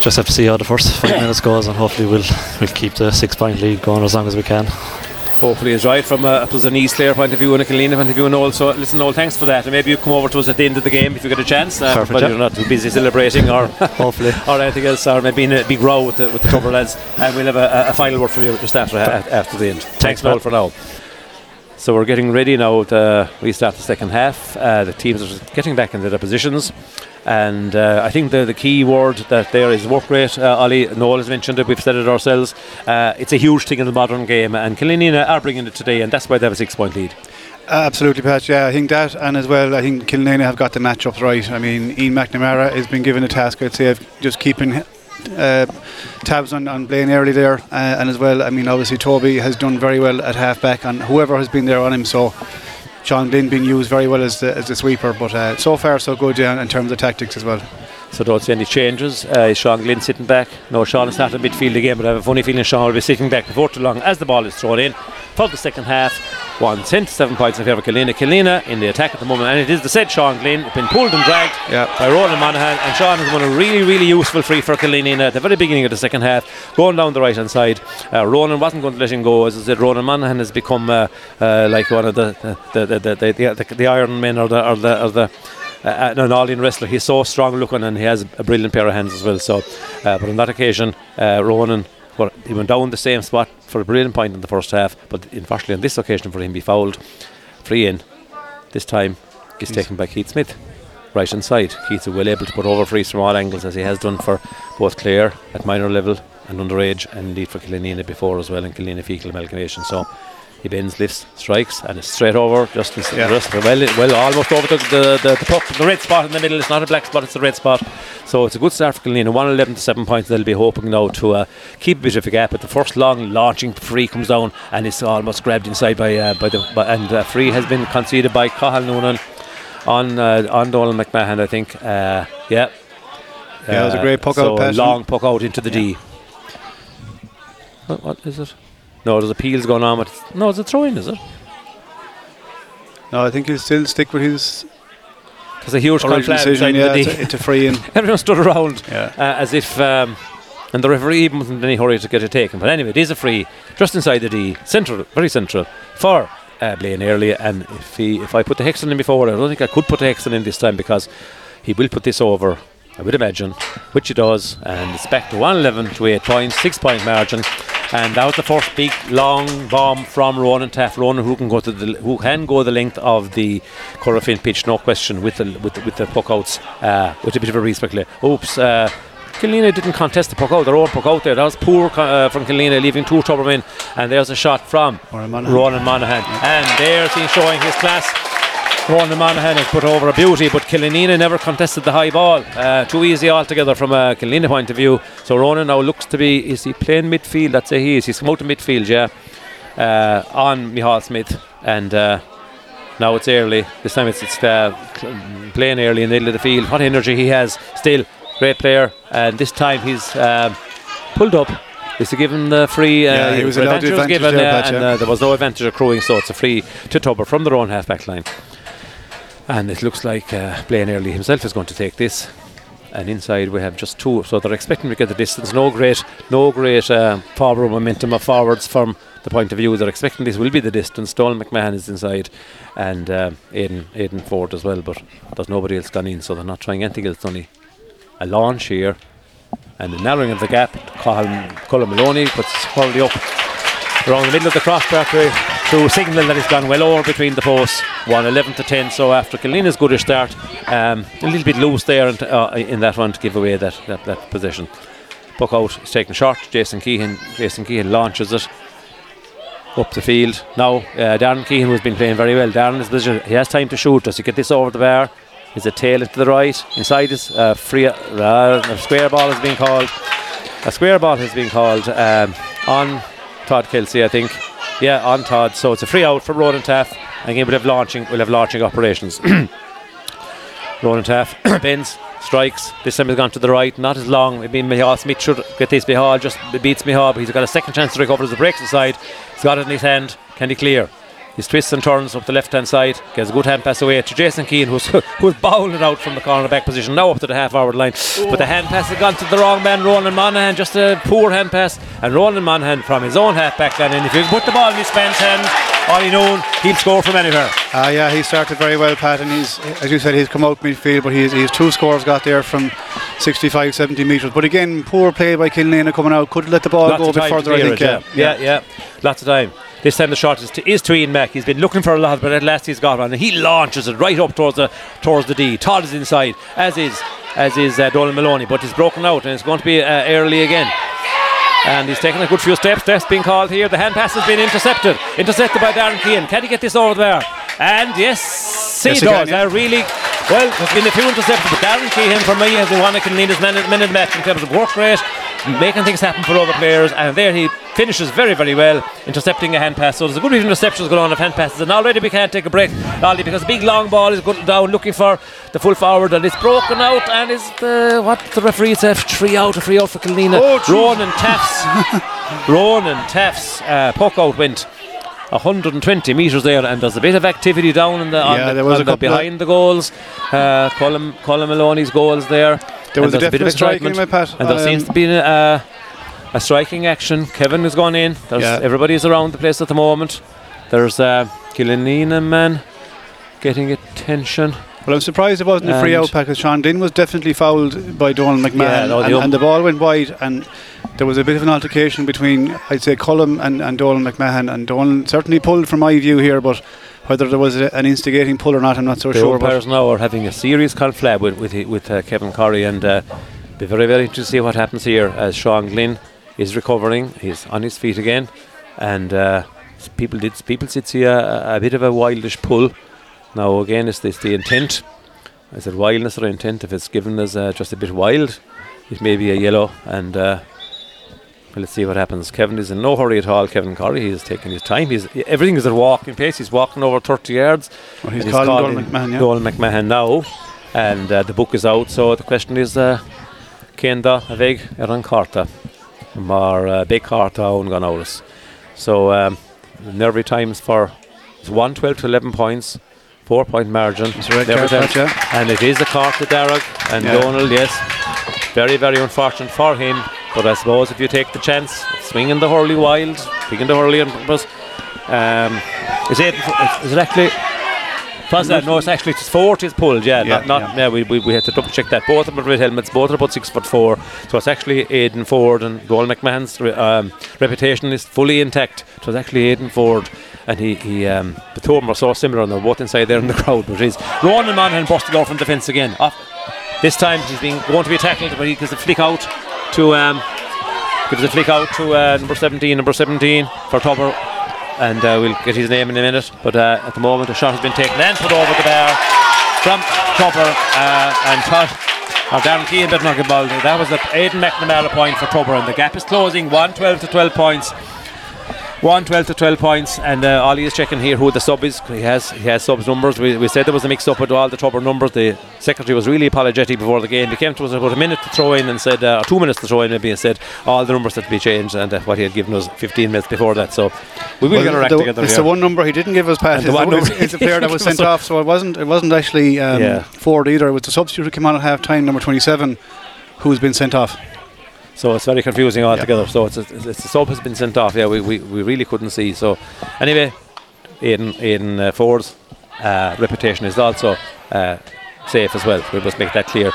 just have to see how the first five minutes goes, and hopefully we'll we'll keep the six point lead going as long as we can hopefully is right from a, an East Clare point of view and a Killeen point of view and all. So listen, all thanks for that. And maybe you come over to us at the end of the game if you get a chance. Uh, Perfect, but yeah. you're not too busy celebrating or hopefully or anything else, or maybe in a big row with the with the Tubber lads. And we'll have a, a, final word for you just after after the end. Thanks, thanks for now. So we're getting ready now to restart the second half. Uh, the teams are getting back into their positions. And uh, I think the, the key word that there is work rate. Uh, Ollie Noel has mentioned it. We've said it ourselves. Uh, it's a huge thing in the modern game, and Killanena are bringing it today, and that's why they have a six-point lead. Absolutely, Pat. Yeah, I think that, and as well, I think Killanena have got the matchups right. I mean, Ian McNamara has been given a task, I'd say, of just keeping uh, tabs on, on Blaine early there, uh, and as well, I mean, obviously Toby has done very well at halfback, and whoever has been there on him. So Sean Glynn being used very well as the, as the sweeper, but uh, so far so good yeah, in terms of tactics as well. So don't see any changes. Uh, is Sean Glynn sitting back? No, Sean is not in midfield again, but I have a funny feeling Sean will be sitting back before too long as the ball is thrown in for the second half. One cent, seven points in favour of Killanena. Killanena in the attack at the moment, and it is the said Sean Glynn, been pulled and dragged yep. by Ronan Monaghan, and Sean has won a really, really useful free for Killanena at the very beginning of the second half, going down the right hand side. Uh, Ronan wasn't going to let him go, as I said. Ronan Monaghan has become uh, uh, like one of the the the, the, the, the, the Iron Men or the or the, or the uh, an all-in wrestler. He's so strong looking and he has a brilliant pair of hands as well. So, uh, but on that occasion, uh, Ronan well, he went down the same spot for a brilliant point in the first half, but unfortunately on this occasion for him, he fouled free in. This time, gets taken by Keith Smith, right inside. Keith is well able to put over frees from all angles as he has done for both Clare at minor level and underage, and indeed for Killanena before as well in Killanena Feakle amalgamation. So He bends, lifts, strikes, and it's straight over, just, Yeah. well, well, almost over the, the, the, the puck, the red spot in the middle. It's not a black spot; it's the red spot. So it's a good start for Killeen. 111 to seven points. They'll be hoping now to uh, keep a bit of a gap. But the first long launching free comes down, and it's almost grabbed inside by uh, by the by, and uh, free has been conceded by Cathal Noonan on uh, on Donald McMahon, I think. Uh, yeah. Yeah, it was a great puck so out pass. long puck out into the D. What, what is it? No, there's appeals going on. But no, it's a throw in, is it? No, I think he'll still stick with his There's a huge decision. Yeah, it's a, it's a free in. Everyone stood around Yeah. uh, as if, um, and the referee even wasn't in any hurry to get it taken. But anyway, it is a free, just inside the D, central, very central for uh, Blaine Early. And if he, if I put the Hexon in before, I don't think I could put the Hexon in this time because he will put this over. I would imagine, which he does, and it's back to 111 to 8 points, 6 point margin. And that was the first big long bomb from Ronan Taff. Ronan, who can go to the who can go the length of the Corofin pitch, no question, with the with the, with the puck outs, uh, with a bit of a respect. There. Oops, uh, didn't contest the puck out, their own puck out there. That was poor uh, from Killeen, leaving two trouble in. And there's a shot from Ronan Monaghan. Ronan Monaghan. And there's he showing his class. Ronan Monaghan has put over a beauty, but Killanena never contested the high ball. Uh, too easy altogether from a Killanena point of view. So Ronan now looks to be, is he playing midfield? I'd say he is. He's come out to midfield, yeah, uh, on Mihal Smith. And uh, now it's early. This time it's, it's uh, Blaine Early in the middle of the field. What energy he has still. Great player. And this time he's um, pulled up. Is he given the free? Uh, Yeah, he was allowed advantage advantage given, there, uh, and uh, there was no advantage accruing, so it's a free to Tubber from their own half back line. And it looks like uh, Blaine Early himself is going to take this. And inside we have just two, so they're expecting to get the distance. No great, no great uh, momentum of forwards from the point of view. They're expecting this will be the distance. Donald McMahon is inside, and uh, Aidan Aidan Ford as well. But there's nobody else gone in, so they're not trying anything else. Only a launch here, and the narrowing of the gap. Colin, Maloney puts hurley up around the middle of the cross trackway through signal that has gone well over between the posts. 1 11 to 10 so after Killanena's goodish start um, a little bit loose there in, uh, in that one to give away that, that, that possession puck out is taken short. Jason Keane Jason Keane launches it up the field. Now uh, Darren Keane has been playing very well. Darren is position he has time to shoot. Does he get this over the bar? Is it tail into the right? Inside is uh, free uh, a square ball has been called a square ball has been called um, on Todd Kelsey, I think. Yeah, on Todd. So it's a free out for Ronan Taff. And again, we'll have launching. We'll have launching operations. Ronan Taff bends, strikes. This time he's gone to the right. Not as long. Maybe Mihal Smith should get this Mihal. Just beats Mihal, but he's got a second chance to recover as the breaks inside. He's got it in his hand. Can he clear? He twists and turns up the left hand side, gets a good hand pass away to Jason Keane, who's who's bowling it out from the corner back position, now up to the half forward line. But the hand pass has gone to the wrong man, Ronan Monaghan, just a poor hand pass. And Ronan Monaghan from his own half back line, and if you can put the ball in his man's hand, all he known, he'll score from anywhere. Uh, yeah, he started very well, Pat, and he's, as you said, he's come out midfield, but he's, he's two scores got there from 65, 70 metres. But again, poor play by Killanena coming out. Could let the ball Lots go a bit further, I think. it, yeah. yeah, yeah, Lots of time. This time the shot is to, is to Ian Mack. He's been looking for a lot, but at last he's got one, and he launches it right up towards the towards the D. Todd is inside, as is as is uh, Dolan Maloney, but he's broken out, and it's going to be uh, early again. And he's taken a good few steps. That's being called here. The hand pass has been intercepted. Intercepted by Darren Keane. Can he get this over there? And yes, he Yes, does. can, yeah. Really, well, there's been a few interceptions, but Darren Keane for me has been one that can lead his minute, minute match in terms of work rate, making things happen for other players. And there he finishes very, very well, intercepting a hand pass. So there's a good reason interceptions going on of hand passes. And already we can't take a break, Aldi, because the big long ball is going down looking for the full forward, and it's broken out. And is the what the referee said? Three out, a free out for Killanena. Oh. Ronan Taffs, Ronan Taffs uh, puck out went. 120 metres there, and there's a bit of activity down in the, Yeah, the, there was a couple behind the goals. Uh, Colin, Colin Maloney's goals there. There was And a bit of excitement. And there Um, seems to be a, uh, a striking action. Kevin has gone in. There's Yeah. everybody's around the place at the moment. There's uh, Killanena man getting attention. Well, I'm surprised it wasn't a free And- out because Sean Dean was definitely fouled by Donald McMahon, Yeah, no, the and, um- and the ball went wide, and there was a bit of an altercation between, I'd say, Cullum and, and Donald McMahon, and Donald certainly pulled from my view here, but whether there was a, an instigating pull or not, I'm not so the sure. But umpires now are having a serious conflab with with, with uh, Kevin Corey, and uh, be very very interested to see what happens here as Sean Glynn is recovering. He's on his feet again, and uh, people did people did see a, a bit of a wildish pull. Now again, it's, it's the intent. I said wildness or intent. If it's given as uh, just a bit wild, it may be a yellow. And uh, well, let's see what happens. Kevin is in no hurry at all. Kevin Corey, he's taking his time. He's everything is at walking pace. He's walking over 30 yards. Well, he's calling calling Donald McMahon, yeah. McMahon now, and uh, the book is out. So the question is, Kenda aveg er an carta, mar uh, big carta on gan. So um, nervy times for it's 112 to 11 points, four point margin. It's a red card. And it is a carta Darragh and Yeah. Donald, yes. Very, very unfortunate for him. But I suppose if you take the chance, swinging the hurley wild, picking the hurley on purpose, um, is it, is it actually was that? No, it's actually it's fourth is pulled. Yeah, Yeah, not, not yeah. yeah. we, we, we had to double check that. Both of them are red helmets. Both are about six foot four. So it's actually Aidan Ford and Joel McMahon's re- um, reputation is fully intact. It was actually Aidan Ford, and he, he um, the so similar, on they're both inside there in the crowd. But he's Ronan Monaghan busted off from defence again. Off. This time he's being going to be tackled, but he gives a flick out to um, gives a flick out to uh, number 17, number 17 for Tubber and uh, we'll get his name in a minute. But uh, at the moment, a shot has been taken and put over the bar from Tubber uh, and Todd. Or Darren Keane did not get. That was the Aidan McNamara point for Tubber, and the gap is closing 1 12 to 12 points. 1 12 to 12 points, and uh, Ollie is checking here who the sub is. He has he has subs numbers. We, we said there was a mix up with all the Tubber numbers. The secretary was really apologetic before the game. He came to us about a minute to throw in and said, uh, or two minutes to throw in maybe, and said all the numbers had to be changed, and uh, what he had given us 15 minutes before that. So we will Well, get our act the- together. It's here. the one number he didn't give us, Pat. It's the one number it's a player that was sent off, so it wasn't. It wasn't actually um, Yeah. Ford either. It was the substitute who came on at half time, number twenty-seven, who's been sent off. So it's very confusing altogether. So it's, it's, it's the sub has been sent off. Yeah, we, we, we really couldn't see. So anyway, Aidan Aidan uh, Ford's uh, reputation is also uh, safe as well. We must make that clear.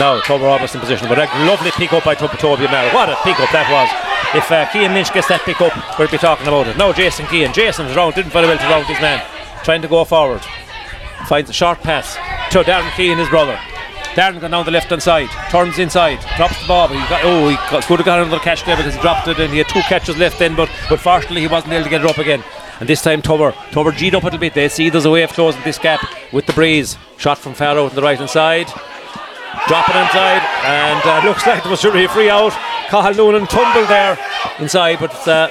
Now Toby Roberts in position, but a lovely pick up by Toby Mara. What a pick up that was! If uh, Keane Lynch gets that pick up, we'll be talking about it. Now Jason Keane, Jason's round, didn't very well to round his man, trying to go forward. Finds a short pass to Darren Keane, his brother. Darren gone down the left hand side, turns inside, drops the ball. He got, oh, he got, could have got another catch there because he dropped it and he had two catches left then, but, but fortunately he wasn't able to get it up again. And this time Tubber, Tubber G'd up a little bit. They see there's a way of closing this gap with the breeze. Shot from far out on the right hand side. Drop it inside, and uh, looks like there was a free out. Cathal Noonan tumbled there inside, but uh,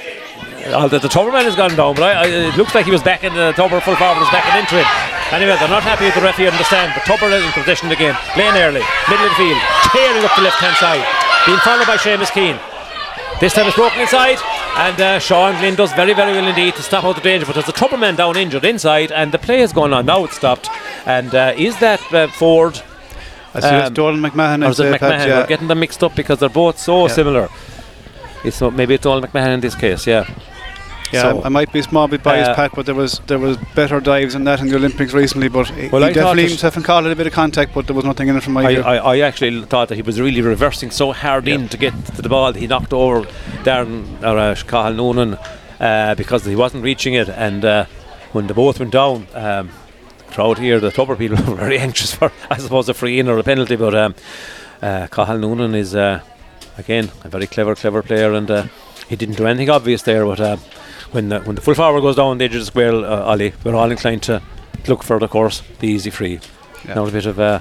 uh, the, the Tubberman has gone down. But I, I, it looks like he was back in the Tubber full forward was backing into it. Anyway, they're not happy with the referee on the stand, but Tubber is in possession again. Blaine Early, middle of the field, tearing up the left hand side, being followed by Seamus Keane. This time it's broken inside, and uh, Sean Glynn does very, very well indeed to stop out the danger. But there's a Tubberman down injured inside, and the play has gone on. Now it's stopped. And uh, is that uh, Ford? I see it's Um, Dolan McMahon. Or is it uh, McMahon? yeah. We're getting them mixed up because they're both so Yeah. similar. It's not, maybe it's all McMahon in this case, yeah. Yeah, So- I might be small bit biased, Uh, Pat, but there was there was better dives than that in the Olympics recently. But Well, he I definitely himself and it a bit of contact, but there was nothing in it from my I, view. I, I actually thought that he was really reversing so hard in to get to the ball. He knocked over Darren or uh, Cathal Noonan uh, because he wasn't reaching it. And uh, when the both went down, um, the crowd here, the Tubber people were very anxious for, I suppose, a free in or a penalty. But um, uh, Cathal Noonan is, uh, again, a very clever, clever player. And uh, he didn't do anything obvious there. But uh, when, the, when the full forward goes down the edge of the square, uh, Ollie, we're all inclined to look for, of course, the easy free. Yeah. Now a bit of uh,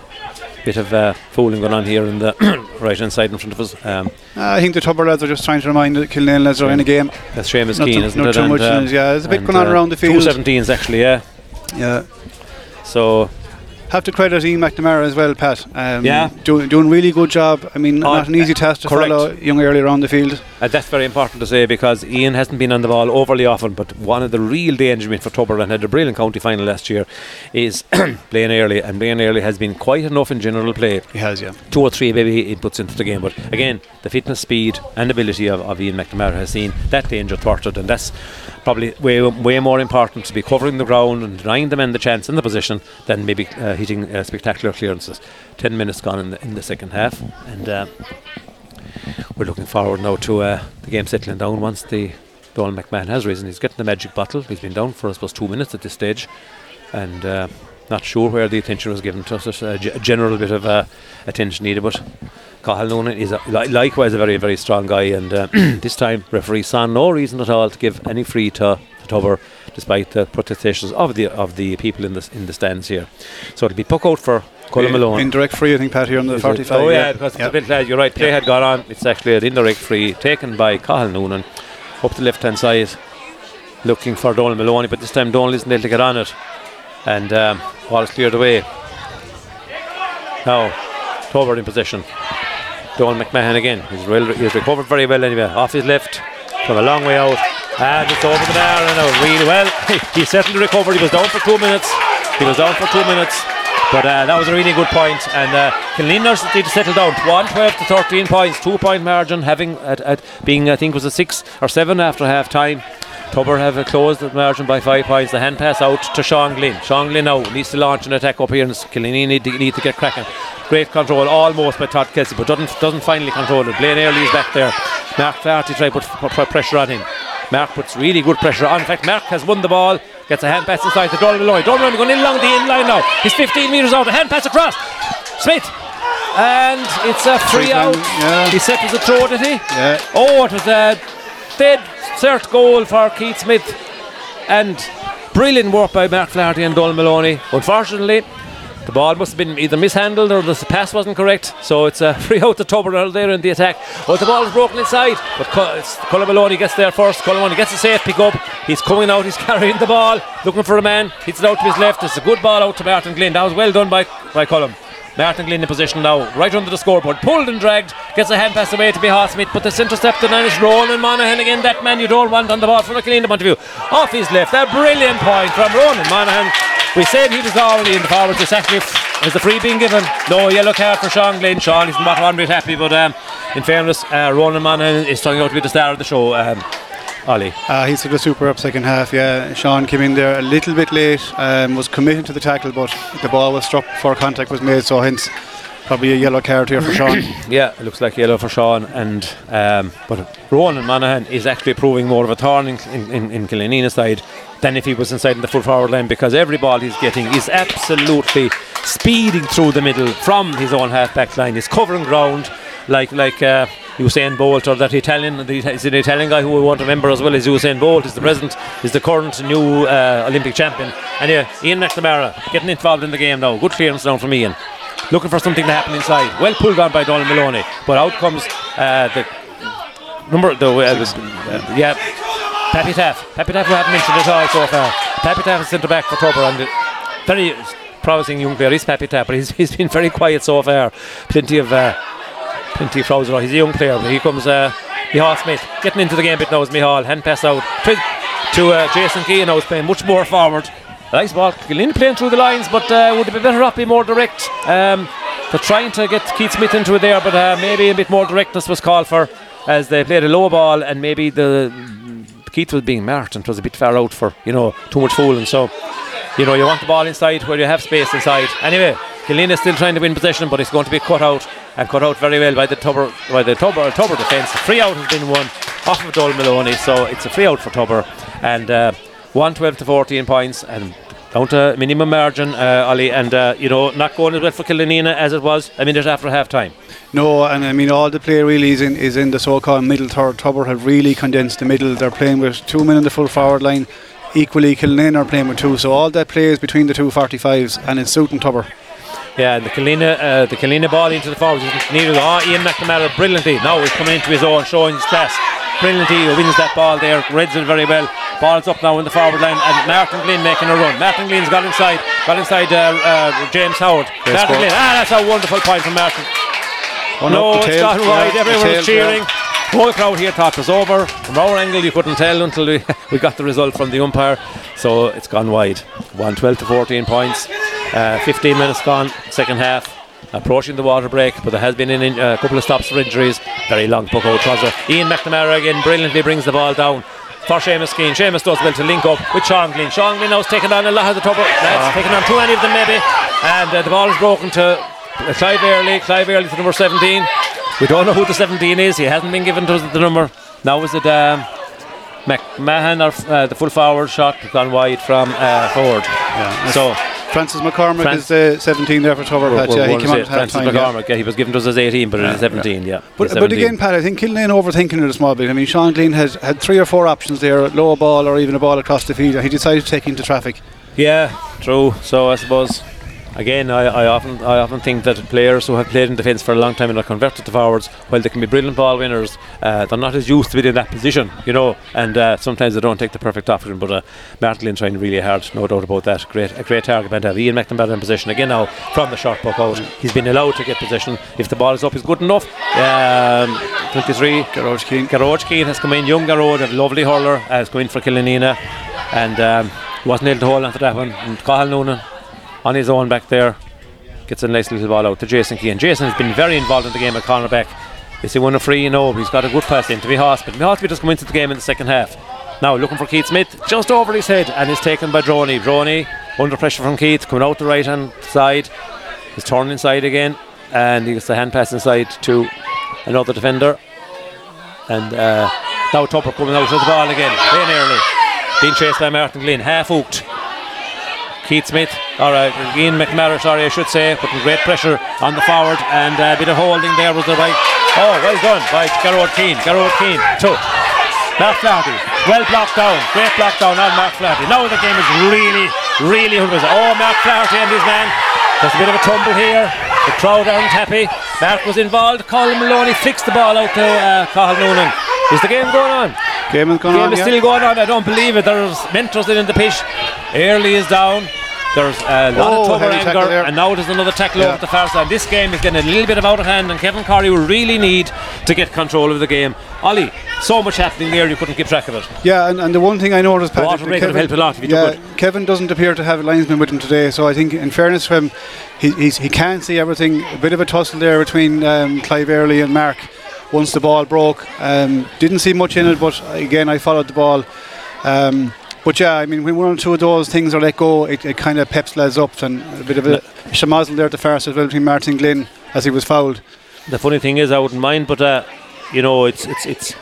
bit of uh, fooling going on here in the right hand side in front of us. Um, I think the Tubber lads are just trying to remind the Killanena lads are in a game. that's Seamus Keane, too- isn't not it? too And, much uh, in it, yeah. There's a bit and, going on uh, around the Two field. 17s actually, yeah. Yeah. So Have to credit Ian McNamara as well, Pat. Um, Yeah. Doing, doing really good job. I mean, Oh, not an easy task to correct. follow young early around the field. uh, that's very important to say because Ian hasn't been on the ball overly often, but one of the real danger men for Tubber and had a brilliant county final last year is Blaine Early, and Blaine Early has been quite enough in general play. He has, yeah. two or three maybe he puts into the game. But again, the fitness, speed, and ability of, of Ian McNamara has seen that danger thwarted, and that's probably way way more important to be covering the ground and denying the men the chance in the position than maybe uh, hitting uh, spectacular clearances. Ten minutes gone in the, in the second half, and uh, we're looking forward now to uh, the game settling down once the Donald McMahon has risen. He's getting the magic bottle. He's been down for I suppose two minutes at this stage, and. Not sure where the attention was given to us. There's A, g- a general bit of uh, attention needed, but Cathal Noonan is a, li- likewise a very, very strong guy, and uh, this time referee saw no reason at all to give any free to, to Tubber, despite the protestations of the of the people in the in the stands here. So it'll be puck out for Colin Maloney. Indirect free, I think, Pat, here on the Is it? 45. Oh yeah, because yeah. it's a bit. You're right. Play had gone on. It's actually an indirect free taken by Cathal Noonan up the left hand side, looking for Donald Maloney. But this time Donald isn't able to get on it, and um, is cleared away. Now, Tobert in possession. Donald McMahon again. He's, he's recovered very well anyway. Off his left from a long way out. And it's over the bar and out really well. he certainly recovered. He was down for two minutes. He was down for two minutes. But uh, that was a really good point. And uh, Killiners need to settle down. 112 to 13 points, two point margin, having at, at being I think was a six or seven after half time. Tubber have closed the margin by five points. The hand pass out to Sean Glynn. Sean Glynn now needs to launch an attack up here, and Killanena need to, need to get cracking. Great control almost by Todd Kelsey, but doesn't doesn't finally control it. Blaine Early is back there. Mark Flaherty try to put, put, pressure on him. Mark puts really good pressure on. In fact, Mark has won the ball. Gets a hand pass inside to Donald Maloney. Donald going in along the in line now. He's 15 metres out. A hand pass across. Smith. And it's a free Free out. yeah. He set as a throw, did he? Yeah. Oh, it was a dead cert goal for Keith Smith. And brilliant work by Mark Flaherty and Donald Maloney. Unfortunately, the ball must have been either mishandled or the pass wasn't correct. So it's uh, a free out to Tubber there in the attack. But the ball is broken inside. But Colin Maloney gets there first. Colin Maloney gets a safe pick up. He's coming out. He's carrying the ball, looking for a man. Hits it out to his left. It's a good ball out to Martin Glynn. That was well done by by Colin. Martin Glynn in position now, right under the scoreboard, pulled and dragged, gets a hand pass away to Behar Smith, but it's intercepted and it's Ronan Monaghan again, that man you don't want on the ball from a Killeen point of view. Off his left, a brilliant point from Ronan Monaghan. We said he was already in the forward, this actually f- is the free being given. No yellow card for Sean Glynn. Sean is not one bit happy, but um, in fairness, uh, Ronan Monaghan is turning out to be the star of the show. Um, Ollie. Uh, he's had a super up second half, yeah. Sean came in there a little bit late, um, was committed to the tackle, but the ball was struck before contact was made, so hence probably a yellow card here for Sean. Yeah, it looks like yellow for Sean, and um, but Ronan Monaghan is actually proving more of a thorn in, in, in, in side than if he was inside in the full forward line because every ball he's getting is absolutely speeding through the middle from his own half back line. He's covering ground like like uh, Usain Bolt or that Italian. The, is an Italian guy who we want to remember as well as Usain Bolt. Is the present, is the current new uh, Olympic champion. And yeah, Ian McNamara getting involved in the game now. Good clearance down from Ian looking for something to happen inside. Well pulled on by Donald Maloney, but out comes uh, the number the uh, uh, yeah. Pappy Taff. Pappy Taff, we haven't mentioned at all so far. Pappy Taff is centre back for Tubber and uh, very promising young player. He's Pappy Taff, but he's, he's been very quiet so far. Plenty of uh, plenty of crowds. He's a young player. But here comes uh, Mihal Smith getting into the game a bit now. Is Mihal hand pass out to, to uh, Jason Key now. Is playing much more forward. Nice ball. Gillen playing through the lines, but uh, would it be better off being more direct? Um, they're trying to get Keith Smith into it there, but uh, maybe a bit more directness was called for as they played a low ball, and maybe the Keith was being marked and it was a bit far out for you know too much fooling. So you know you want the ball inside where you have space inside. Anyway, Gillen is still trying to win possession, but it's going to be cut out and cut out very well by the Tubber by the Tubber Tubber defence. Free out has been won off of Dol Maloney, so it's a free out for Tubber and. Uh, 112 to 14 points and down to minimum margin, uh, Ollie, and uh, you know not going as well for Killanena as it was a minute after half time. No, and I mean all the play really is in is in the so-called middle third. Tubber have really condensed the middle. They're playing with two men in the full forward line. Equally, Killeen are playing with two. So all that play is between the two 45s, and it's suiting Tubber. Yeah, and the Killanena, uh, the Killanena ball into the forwards. Neither oh, Ian McNamara brilliantly. Now he's coming into his own, showing his class. Brilliantly, he wins that ball there, reads it very well. Ball's up now in the forward line, and Martin Glynn making a run. Martin Glynn's got inside, got inside uh, uh, James Howard. Great Martin. Glynn, ah, that's a wonderful point from Martin. One no, the it's gone wide. the Everyone tail, was cheering. yeah. The whole crowd here thought it was over. From our angle, you couldn't tell until we, we got the result from the umpire. So it's gone wide. 112 to 14 points. Uh, 15 minutes gone, second half. Approaching the water break, but there has been an in, a couple of stops for injuries. Very long puck out trouser. Ian McNamara again brilliantly brings the ball down for Seamus Keane. Seamus does well to link up with Sean Glynn. Sean Glynn now is taking on a lot of the trouble. That's taking on too many of them maybe. And uh, the ball is broken to uh, Clive Early. Clive Early to number 17. We don't know who the 17 is. He hasn't been given to the number. Now is it um, McMahon or uh, the full forward shot gone wide from uh, forward. Yeah, so Francis McCormick Fran- is the 17 there for Tubber, Pat. Yeah, he came at half time. Yeah. McCormick, yeah, he was given to us as 18, but it is 17, yeah. But, He's but 17. again, Pat, I think Killeen overthinking it a small bit. I mean, Sean Glynn has had three or four options there, low ball or even a ball across the field, and he decided to take into traffic. Yeah, true. So I suppose again, I, I often I often think that players who have played in defence for a long time and are converted to forwards, while they can be brilliant ball winners, uh, they're not as used to being in that position, you know. And uh, sometimes they don't take the perfect option. But uh, Martin trying really hard, no doubt about that. Great, a great target man to have. Ian McNamara in position again now from the short puck out. He's been allowed to get possession. If the ball is up, he's good enough. Um, 23. Garrod Keane. Has come in, young Garage, a lovely hurler, uh, has come in for Killanena, and um, wasn't able to hold on to that one. And Cathal Noonan on his own back there gets a nice little ball out to Jason Keane. Jason has been very involved in the game at cornerback. Is he won a free? No, he's got a good pass into Mihas, but Mihas just come into the game in the second half. Now looking for Keith Smith, just over his head, and is taken by Droney. Droney under pressure from Keith, coming out the right hand side. He's turning inside again, and he gets the hand pass inside to another defender. And uh, now Tubber coming out with the ball again, very nearly. Being chased by Martin Glynn, half hooked. Keith Smith, all right, Ian McNamara, sorry, I should say, putting great pressure on the forward, and uh, a bit of holding there was the right. Oh, well done by Garrod Keane. Garrod Keane, two. Mark Flaherty, well blocked down, great block down on Mark Flaherty. Now the game is really, really 100%. Oh, Mark Flaherty and his man. There's a bit of a tumble here. The crowd aren't happy. Mark was involved. Colin Maloney flicked the ball out to uh, Cathal Noonan. Is the game going on? Game is going game on. is yeah. still going on. I don't believe it. There's mentors in the pitch. Early is down. There's a lot Oh, of Tubber anger, there. and now there's another tackle Yeah. over the far side. This game is getting a little bit of out of hand, and Kevin Corey will really need to get control of the game. Ollie, so much happening there, you couldn't keep track of it. Yeah, and, and the one thing I noticed, The Pat, water is break would have helped a lot if you yeah. Kevin doesn't appear to have a linesman with him today, so I think, in fairness to him, he, he's, he can't see everything. A bit of a tussle there between um, Clive Early and Mark once the ball broke. Um, didn't see much in it, but again, I followed the ball. Um, but yeah, I mean, when one or two of those things are let go, it, it kind of peps lads up, and a bit of a shamazzle there at the side as well between Martin Glynn as he was fouled. The funny thing is, I wouldn't mind, but uh, you know, it's it's it's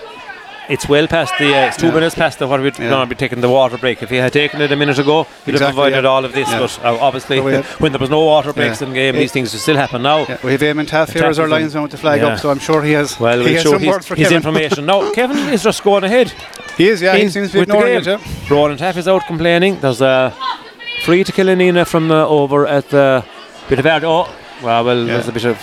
it's well past the. Uh, it's two Yeah. minutes past the what we'd Yeah. normally be taking the water break. If he had taken it a minute ago, he'd have avoided yeah. all of this. But uh, obviously, when there was no water breaks in the game, these things still happen now. We have Eamon Taaffe here as our linesman with the flag up, so I'm sure he has, Well, he we'll has show some his, words for his Kevin. information. now, Kevin is just going ahead. He is, yeah, he seems to be ignoring it. Yeah. Roland Taaffe is out complaining. There's a free to kill Killanena from uh, over at the bit of Oh, well, well, there's a bit of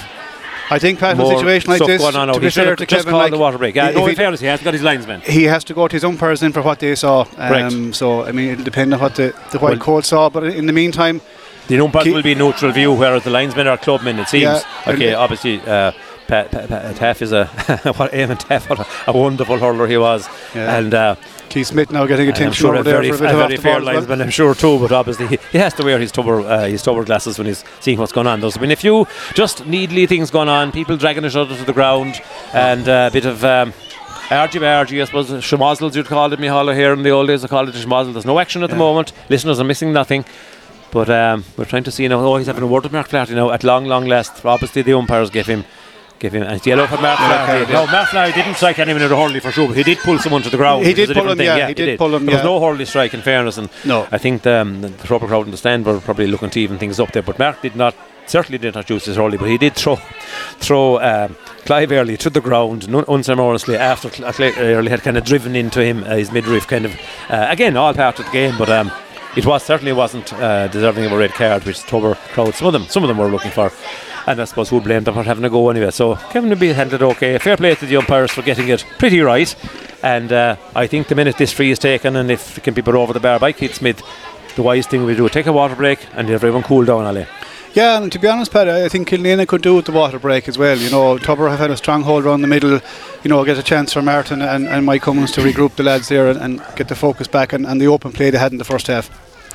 I think Pat, in a situation like this, going on to be fair have to just Kevin, called like, the water break. Yeah, no, in he- fairness, he hasn't got his linesman. he has to go to his umpires in for what they saw. Um, so I mean, it'll depend on what the, the white Well- coat saw. But in the meantime, The umpires will be neutral view, whereas the linesmen are clubmen. It seems. Yeah, okay, obviously, uh, Pat, Pat, Pat, Taaffe is a what Eamon Taaffe, what a, a wonderful hurler he was, Yeah. and. Uh, Keith Smith now getting and I'm attention sure over a there very, for a a bit of very fair ball well. linesman, I'm sure too. But obviously, he, he has to wear his tubber, uh, his tubber glasses when he's seeing what's going on. There's been a few just needly things going on, people dragging each other to the ground, and uh, a bit of. Um, Argy I suppose, schmozzles you'd call it, Mihala here in the old days, I called it a schmozzle. There's no action at the moment. Listeners are missing nothing. But um, we're trying to see you now. Oh, he's having a word with Mark Flaherty now at long, long last. Obviously, the umpires give him, give him, and it's yellow for Mark Yellow Flaherty. card, No, yeah. Didn't strike anyone in a hurley for sure, but he did pull someone to the ground. He did pull him, thing. yeah, he did pull him, There was no hurley strike, in fairness, and No. I think the, um, the proper crowd in the stand were probably looking to even things up there. But Mark did not, certainly did not use his hurley, but he did throw, throw um, Clive Early to the ground nun- unceremoniously after Clive Early had kind of driven into him, uh, his midriff, kind of uh, again all part of the game, but. Um, it was certainly wasn't uh, deserving of a red card, which the Tubber crowd, some of them, some of them were looking for, and I suppose who blamed them for having a go anyway. So Kevin will be handled okay. Fair play to the umpires for getting it pretty right, and uh, I think the minute this free is taken, and if it can be put over the bar by Keith Smith, the wise thing we do take a water break and everyone cool down, Ali. Yeah, and to be honest, Pat, I think Killanena could do with the water break as well. You know, Tubber have had a strong hold around the middle. You know, get a chance for Martin and, and Mike Cummins to regroup the lads there and, and get the focus back and, and the open play they had in the first half.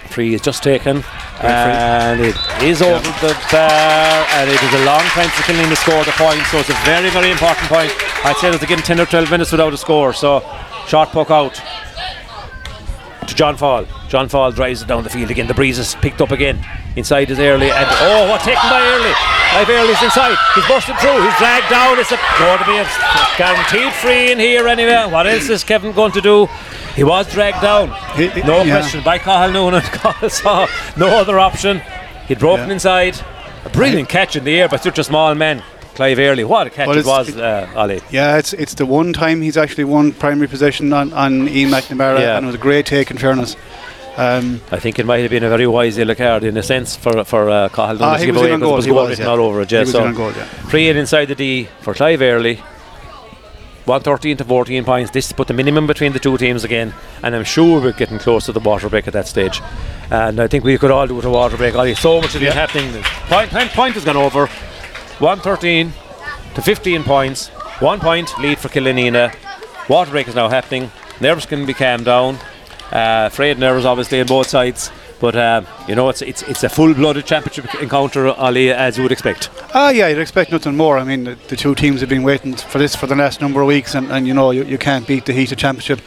Free is just taken, and it is over the bar, and it is a long time for Killeen to score the point, so it's a very, very important point. I'd say they're 10 or 12 minutes without a score, so short puck out to John Fall. John Fall drives it down the field again. The breeze is picked up again. Inside is Early, and oh, what taken by Early? Clive Early's inside. He's busted through. He's dragged down. It's a, going to be a guaranteed free in here anyway. What else is Kevin going to do? He was dragged down. No yeah. question by Cathal Noonan. Cathal oh, saw no other option. He'd broken Yeah. inside. A brilliant catch in the air by such a small man. Clive Early. What a catch Well, it was, uh, Ollie. Yeah, it's it's the one time he's actually won primary position on, on Ian McNamara, Yeah. and it was a great take in fairness. Um, I think it might have been a very wise yellow card in a sense for for uh, Cathal ah, to give away because it was He goal was, written yeah. all over it. Yeah, so in goal, yeah. free in inside the D for Clive Early. 113 to 14 points. This put the minimum between the two teams again, and I'm sure we're getting close to the water break at that stage. And I think we could all do with a water break. Ollie, so much of Yeah. happening. Point, point, point has gone over. 113 to 15 points. One point lead for Killanena. Water break is now happening. Nerves can be calmed down. Uh, nerves, obviously, on both sides. But uh, you know, it's it's it's a full-blooded championship encounter, Ali, as you would expect. Ah, yeah, you'd expect nothing more. I mean, the, the two teams have been waiting for this for the last number of weeks, and, and you know, you, you can't beat the heat of championship.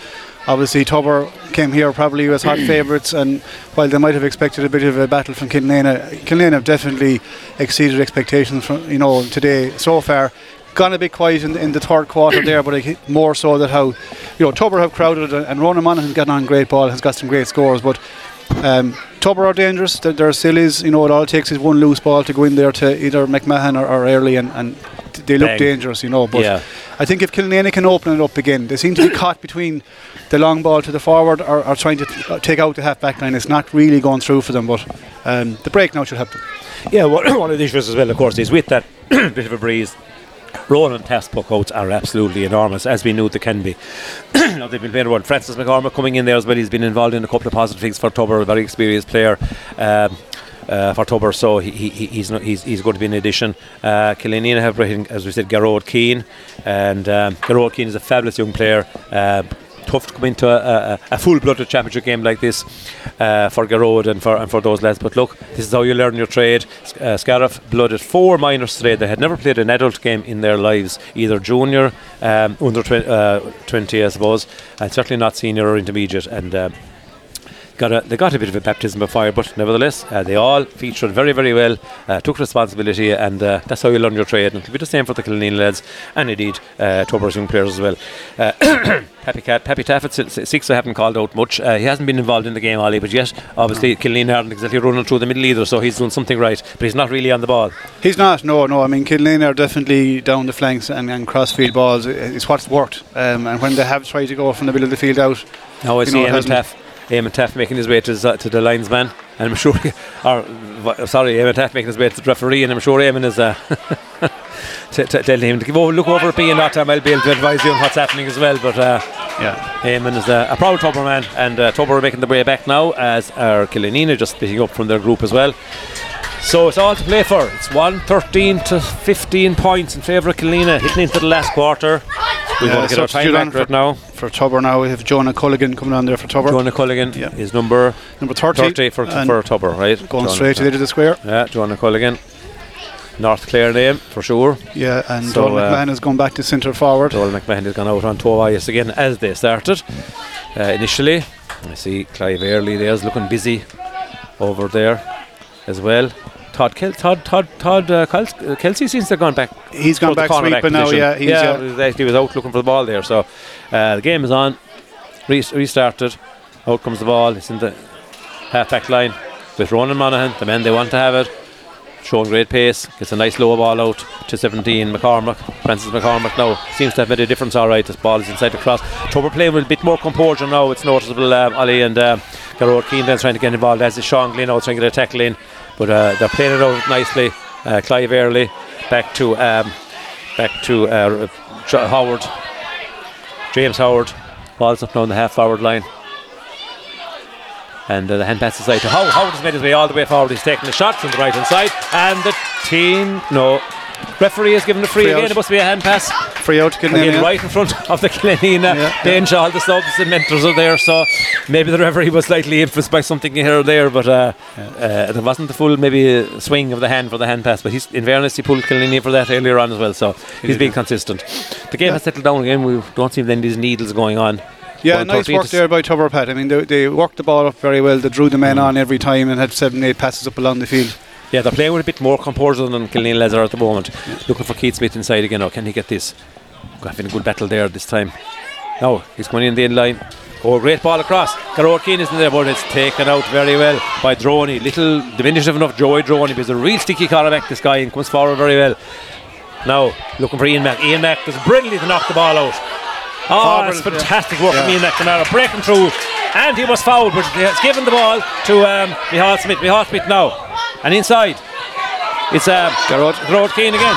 Obviously, Tubber came here probably as hot favourites, and while they might have expected a bit of a battle from Killanena, Killanena have definitely exceeded expectations from you know today so far. Gone a bit quiet in, in the third quarter there, but I more so that how you know Tubber have crowded and, and Ronan Monaghan's gotten on great ball, has got some great scores, but um, Tubber are dangerous. There, there still is, you know, it all takes is one loose ball to go in there to either McMahon or, or Early, and, and they look Bang. dangerous, you know. But Yeah. I think if Killanena can open it up again, they seem to be caught between the long ball to the forward or, or trying to t- uh, take out the half back line. It's not really going through for them, but um, the break now should help them. Yeah, one one of the issues as well, of course, is with that bit of a breeze. Ronan test puck outs are absolutely enormous, as we knew they can be. now, they've been playing around. Francis McCormick coming in there as well. He's been involved in a couple of positive things for Tubber, a very experienced player. Um, uh, for Tubber, so he, he, he- he's, not, he's he's going to be an addition. Uh, Killanena have, as we said, Garrod Keane, and um, Garrod Keane is a fabulous young player. Uh, tough to come into a, a, a full-blooded championship game like this uh, for Garrod and for and for those lads. But look, this is how you learn your trade. Uh, Scariff blooded four minors today. They had never played an adult game in their lives, either junior, um, under twen- uh, 20, I suppose, and certainly not senior or intermediate. And um, got a, they got a bit of a baptism of fire, but nevertheless, uh, they all featured very, very well, uh, took responsibility, and uh, that's how you learn your trade. And it'll be the same for the Killanena lads, and indeed uh, Tubber's young players as well. Uh, Pappy Cat, Pappy Taffet, si- si- six I haven't called out much. Uh, he hasn't been involved in the game, Ollie, but yet, obviously, Killanena aren't exactly running through the middle either, so he's doing something right, but he's not really on the ball. He's not, no, no. I mean, Killanena are definitely down the flanks and, and crossfield balls. It's what's worked. Um, and when they have tried to go from the middle of the field out, Now I You see know, Eamon Taaffe, Eamon Taaffe making his way to, z- to the linesman, and I'm sure, or v- sorry, Eamon Taaffe making his way to the referee, and I'm sure Eamon is uh, t- t- telling him to give over, look over at me and not time I'll be able to advise you on what's happening as well. But uh, yeah. Eamon is uh, a proud Tubber man, and uh, Tubber are making their way back now, as are Killanena just splitting up from their group as well. So it's all to play for. It's 113 to 15 points in favour of Killanena, hitting into the last quarter. We Yeah, want to get our time back right now. For Tubber now, we have Jonah Culligan coming on there for Tubber. Jonah Culligan Yeah. is number Number 30. 30 for, for Tubber, right? Going Jonah- straight to the edge of the square. Yeah, Jonah Culligan. North Clare name, for sure. Yeah, and So, Donald uh, McMahon has gone back to centre forward. Joel McMahon has gone out on Tobias again as they started uh, initially. I see Clive Early there's looking busy over there as well. Todd Kel- Todd Todd Todd uh, Kels- uh, Kelsey seems to have gone back. He's gone back cornerback sweeping now, yeah, he's, yeah, uh, he was out looking for the ball there. So uh, the game is on. Re- restarted. Out comes the ball. It's in the half back line with Ronan Monaghan, the men they want to have it. Showing great pace, gets a nice low ball out to 17. McCormack, Francis McCormack now seems to have made a difference. All right, this ball is inside the cross. Tubber playing with a bit more composure now. It's noticeable. Um, Ali and um, Garrod Keane then trying to get involved as is Sean Glynn out trying to get a tackle in, but uh, they're playing it out nicely. Uh, Clive Early back to um, back to uh, Howard, James Howard. Ball's up now on the half forward line. And uh, the hand pass aside to Howard. Howard has made his way all the way forward. He's taking the shot from the right hand side. And the team, no. Referee has given a free, Free again. out. It must be a hand pass. Free out to Killanena. Again, right in front of the Killanena Yeah, bench. All the subs and mentors are there. So maybe the referee was slightly influenced by something here or there. But uh, uh, there wasn't the full maybe uh, swing of the hand for the hand pass. But he's, in fairness, he pulled Killanena for that earlier on as well. So he's being consistent. The game has settled down again. We don't see then these needles going on. Yeah, nice work there by Tubber Pat. I mean, they, they worked the ball up very well. They drew the men Mm. on every time and had seven, eight passes up along the field. Yeah, they're playing with a bit more composure than Killeen lads are at the moment. Looking for Keith Smith inside again. Oh, can he get this? Having a good battle there this time. No, he's going in the end line. Oh, great ball across. Keane isn't there, but it's taken out very well by Droney. Little diminutive enough Joey Droney, he's a real sticky quarterback, this guy, and comes forward very well. Now, looking for Ian Mack. Ian Mack does brilliantly to knock the ball out. Oh, that's fantastic work yeah. from Ian McNamara. Breaking through, and he was fouled, but he has given the ball to um, Mihal Smith. Mihal Smith now. And inside, it's uh, Garrod. Garrod Keane again.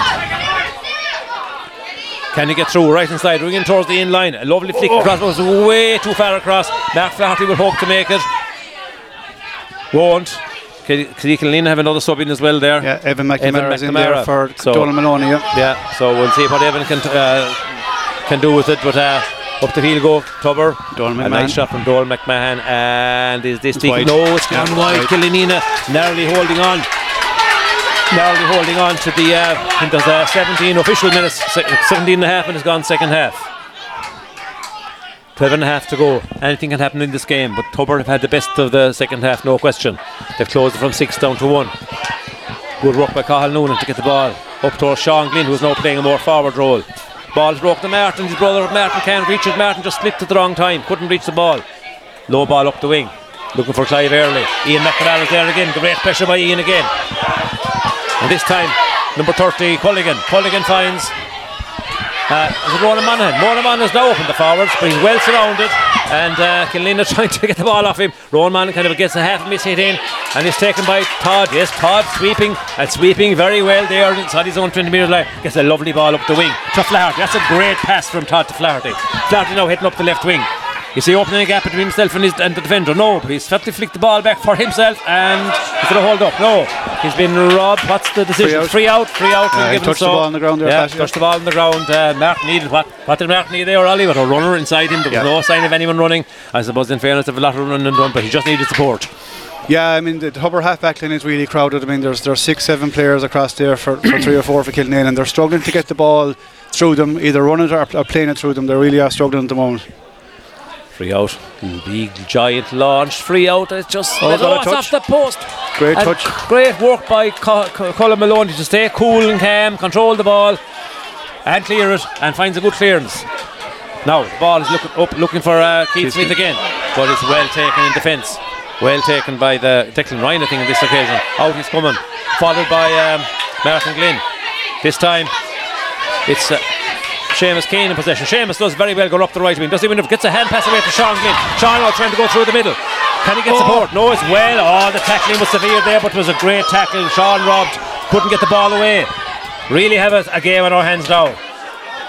Can he get through right inside, ringing towards the in line? A lovely flick oh. across, was way too far across. Mark Flaherty would hope to make it. Won't. Killeen have another sub in as well there. Yeah, Evan McNamara is in there for so, Donald Maloney. Yeah. yeah, so we'll see what Evan can uh, can do with it. But uh, up the field go Tubber. A nice shot from Dolan McMahon. And is this big? No, it's gone yeah, wide. Narrowly holding on. Narrowly holding on to the uh, I think there's uh, 17 official minutes. 17 and a half and it's gone second half. 12 and a half to go. Anything can happen in this game but Tubber have had the best of the second half no question. They've closed it from 6 down to 1 good work by Cathal Noonan to get the ball. Up towards Sean Glynn who's now playing a more forward role ball's broke to Martin his brother Martin can't reach it Martin just slipped at the wrong time couldn't reach the ball low ball up the wing looking for Clive Early Ian McNally there again great pressure by Ian again and this time, number 30, Culligan. Culligan finds. Uh, is it Ronan Monaghan? Ronan Monaghan is now open the forwards, but he's well surrounded. And uh, Killeen trying to get the ball off him. Ronan Monaghan kind of gets a half miss hit in, and is taken by Todd. Yes, Todd sweeping and sweeping very well there inside his own 20 metre line. Gets a lovely ball up the wing to Flaherty. That's a great pass from Todd to Flaherty. Flaherty now hitting up the left wing. Is he opening a gap between himself and, his, and the defender? No, but he's to flick the ball back for himself and he's going to hold up. No, he's been robbed. What's the decision? Free out. Free out. Free out. Uh, he touched so. the ball on the ground there. Yeah, touched the ball on the ground. Uh, Martin needed what? What did Martin need there, Ollie? With a runner inside him. There was yeah. no sign of anyone running. I suppose, in fairness, of a lot of running done, but he just needed support. Yeah, I mean the Tubber half-back line is really crowded. I mean there's there's six, seven players across there for, for three or four for Killanena, and they're struggling to get the ball through them, either running or, or playing it through them. They really are struggling at the moment. Free out. Big giant launch. Free out. It's just oh, oh, off the post. Great and touch. Great work by Colin Maloney to stay cool and calm, control the ball, and clear it, and finds a good clearance. Now the ball is looking up, looking for uh, Keith Smith again, but it's well taken in defence. Well taken by the Declan Ryan, I think, on this occasion. Out he's coming, followed by um, Martin Glynn. This time, it's. Uh, Seamus Keane in possession. Seamus does very well going up the right wing. Does he win it? Gets a hand pass away to Sean Glynn. Sean now trying to go through the middle. Can he get oh. support? No, it's well. Oh, the tackling was severe there, but it was a great tackle. Sean robbed. Couldn't get the ball away. Really have a, a game on our hands now.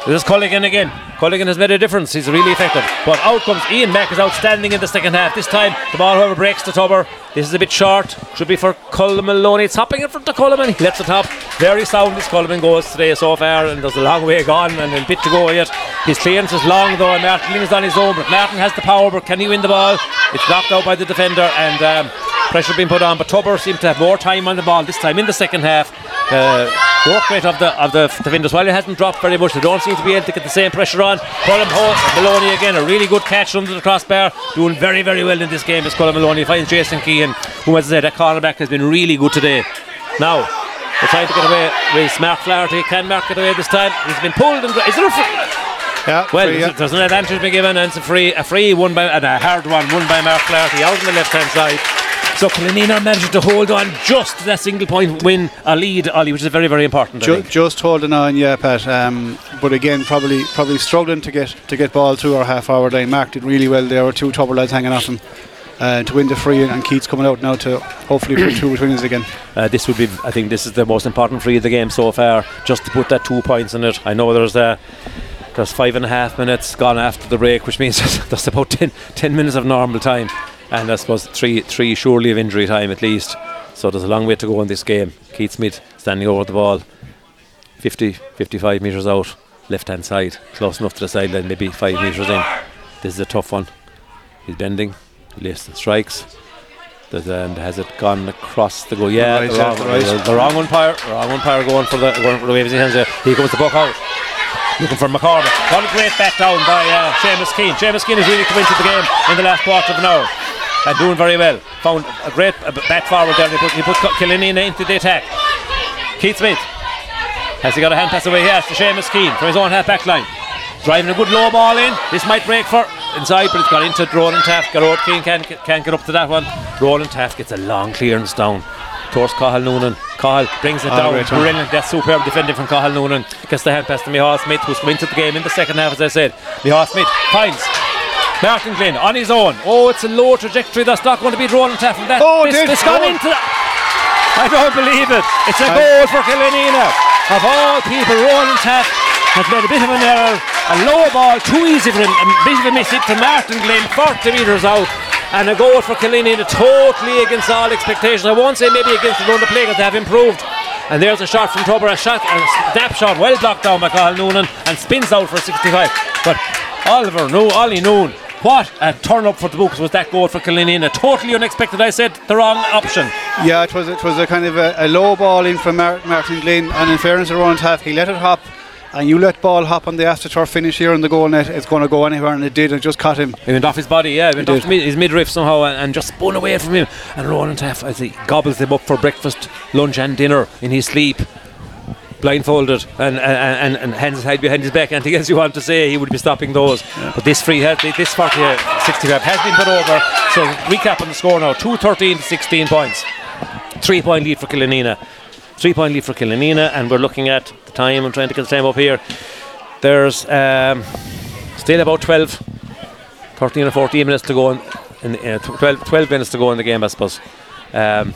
This is Culligan again. Culligan has made a difference. He's really effective. But out comes Ian Mack is outstanding in the second half. This time the ball, however, breaks to Tubber. This is a bit short. Should be for Colin Maloney. It's hopping in front of Coleman. He lets it hop. Very sound this Coleman goes today so far, and there's a long way gone and a bit to go yet. His clearance is long though, and Martin is on his own. But Martin has the power, but can he win the ball? It's knocked out by the defender, and um, pressure being put on. But Tubber seemed to have more time on the ball this time in the second half. Uh, work rate of the of the defenders while it hasn't dropped very much. They don't seem to be able to get the same pressure on. Colin Maloney again, a really good catch under the crossbar, doing very very well in this game. Is Colin Maloney finds Jason Keane, who as I said, that cornerback has been really good today. Now. They're trying to get away with Mark Flaherty. Can Mark get away this time? He's been pulled. And is there a free? Yeah, well, free, yeah. there's an advantage been given, and it's a free, a free one by, and a hard one, won by Mark Flaherty out on the left hand side. So Killanena managed to hold on just to that single point win a lead, Ollie, which is very, very important. Ju- just holding on, yeah, Pat. Um, but again, probably probably struggling to get to get ball through our half hour line. Mark did really well. There were two Tubber lads hanging off him. Uh, to win the free and Keats coming out now to hopefully put two between us again. Uh, this would be, I think, this is the most important free of the game so far. Just to put that two points in it. I know there's a. Uh, there's five and a half minutes gone after the break, which means there's about 10, 10 minutes of normal time and I suppose three three surely of injury time at least. So there's a long way to go in this game. Keith Smith standing over the ball, 50, 55 metres out, left hand side, close enough to the sideline, maybe five metres in. This is a tough one. He's bending, lifts and strikes. And has it gone across the goal? Yeah, right, the, wrong, right. the, the wrong umpire. The wrong umpire going for the going for the waves in hands. There. Here comes the buck out. Looking for McCormick. One great back down by uh, Seamus Keane. Seamus Keane has really come into the game in the last quarter of an hour and doing very well. Found a great back forward there. He put, he put Killanena into the attack. Keith Smith. Has he got a hand pass away? Yes, to Seamus Keane from his own half back line. Driving a good low ball in. This might break for inside, but it's gone into Roland Taaffe. Garrod Keane can't, can't get up to that one. Roland Taaffe gets a long clearance down towards Cathal Noonan. Cathal brings it Ah, down. Brilliant. That's superb defending from Cathal Noonan. Gets the hand pass to Mihal Smith, who's come into the game in the second half, as I said. Mihal Smith finds Martin Glynn on his own. Oh, it's a low trajectory. That's not going to be Roland Taaffe from that. Oh, this, it is. it's gone into the, I don't believe it. It's a I- goal for Killanena. Of all people, Roland Taaffe has made a bit of an error. A low ball, too easy for him. A bit of a miss hit to Martin Glynn, 40 metres out. And a goal for Killanena, totally against all expectations. I won't say maybe against the run of play because they have improved. And there's a shot from Tubber, a shot, a snap shot, well blocked down by Cathal Noonan and spins out for 65. But Oliver, no, Ollie Noon, what a turn up for the books was that goal for Killanena. Totally unexpected. I said the wrong option. Yeah, it was it was a kind of a, a low ball in from Mar- Martin Glynn, and in fairness to Rowan Taaffe, he let it hop. And you let ball hop on the AstroTurf finish here in the goal net, it's going to go anywhere, and it did. It just caught him. He went off his body, yeah, he went off mid, his midriff somehow and, and just spun away from him. And Roland Taaffe, as he gobbles him up for breakfast, lunch, and dinner in his sleep, blindfolded and and, and, and hands head behind his back. Anything else you want to say, he would be stopping those. But this free, has, this 40, uh, 65 has been put over. So recap on the score now: two thirteen to 16 points, three point lead for Killanena. Three point lead for Killanena, and we're looking at the time. I'm trying to get the time up here. There's um, still about 12, 13 or 14 minutes to go in, in uh, 12, 12 minutes to go in the game I suppose um,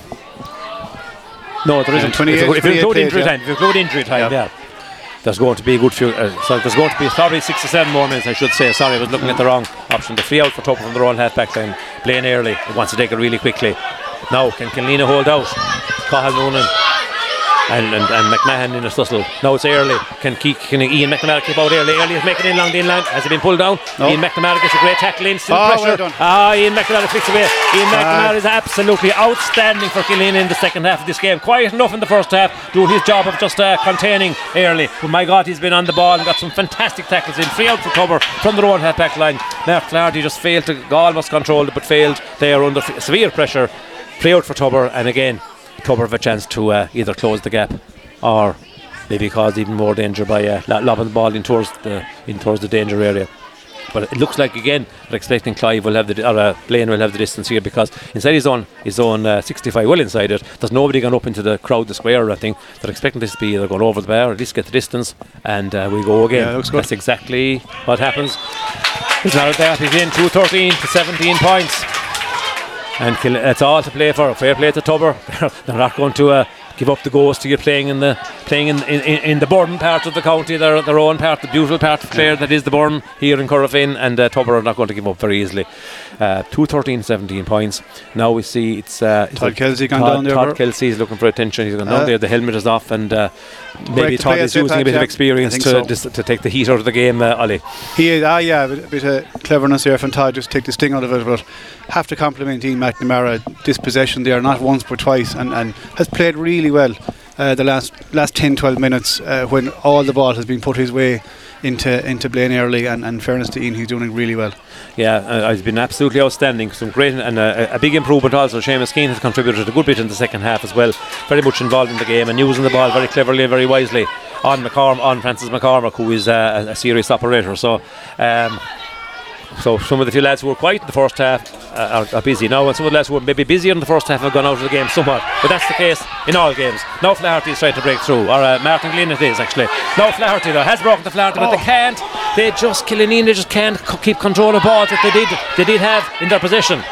no there isn't. 28 if you, if you 28 include injury yeah. time if you include injury time Yeah. yeah, there's going to be a good few uh, so there's going to be probably six or seven more minutes I should say. Sorry I was looking at the wrong option. The free out for Tubber from the wrong half back line Blaine Early. He wants to take it really quickly. Now can Killanena hold out? Cathal Noonan and, and, and McMahon in a tussle. Now it's early. Can, keep, can Ian McNamara keep out early? Early is making it in along the inline. Has he been pulled down? No. Ian McNamara gets a great tackle in. Still Oh, pressure. well done. Ah, Ian McNamara flicks away. Ian. McNamara is absolutely outstanding for Killeen in the second half of this game. Quiet enough in the first half, doing his job of just uh, containing early. But my God, he's been on the ball and got some fantastic tackles in. Free out for cover from the road half back line. Mark Flaherty just failed to almost control it, but failed there under f- severe pressure. Play out for Tubber, and again, Tubber have a chance to uh, either close the gap or maybe cause even more danger by uh, lo- lobbing the ball in towards the in towards the danger area. But it looks like again they're expecting Clive will have the or uh, Blaine will have the distance here because inside his own his own uh, 65 well inside it. There's nobody gone up into the crowd the square or anything. They're expecting this to be either going over the bar or at least get the distance and uh, we go again. Yeah. That's exactly what happens. It's not that he's in 213 to 17 points. And kill, it's all to play for. Fair play to Tubber. They're, they're not going to uh, give up the ghost to you playing in the playing in, in, in the Burren part of the county, their their own part, the beautiful part of Clare that is the Burren here in Corofin, and uh, Tubber are not going to give up very easily. Uh, 213, 17 points. Now we see it's uh, Todd Kelsey gone Todd, down there, Todd Kelsey is looking for attention. He's gone down Uh, there. The helmet is off, and uh, maybe Todd is using a bit of experience to so. just to take the heat out of the game. Uh, Ollie. He is, ah, yeah, a bit, a bit of cleverness there from Todd, just take the sting out of it. But have to compliment Ian McNamara, dispossession there, not once but twice, and, and has played really well uh, the last last 10 12 minutes uh, when all the ball has been put his way into into Blaine early. And, and fairness to Ian, he's doing really well. Yeah, uh, he's been absolutely outstanding. Some great and uh, a big improvement also. Seamus Keane has contributed a good bit in the second half as well. Very much involved in the game and using the ball very cleverly, and very wisely on McCorm, on Francis McCormick, who is uh, a, a serious operator. So. Um, so some of the few lads who were quiet in the first half uh, are, are busy now, and some of the lads who were maybe busier in the first half have gone out of the game somewhat. But that's the case in all games. Now Flaherty is trying to break through, or uh, Martin Glynn it is actually. Now Flaherty though has broken the Flaherty, but they can't. They just Killanena, they just can't c- keep control of balls that they did they did have in their possession.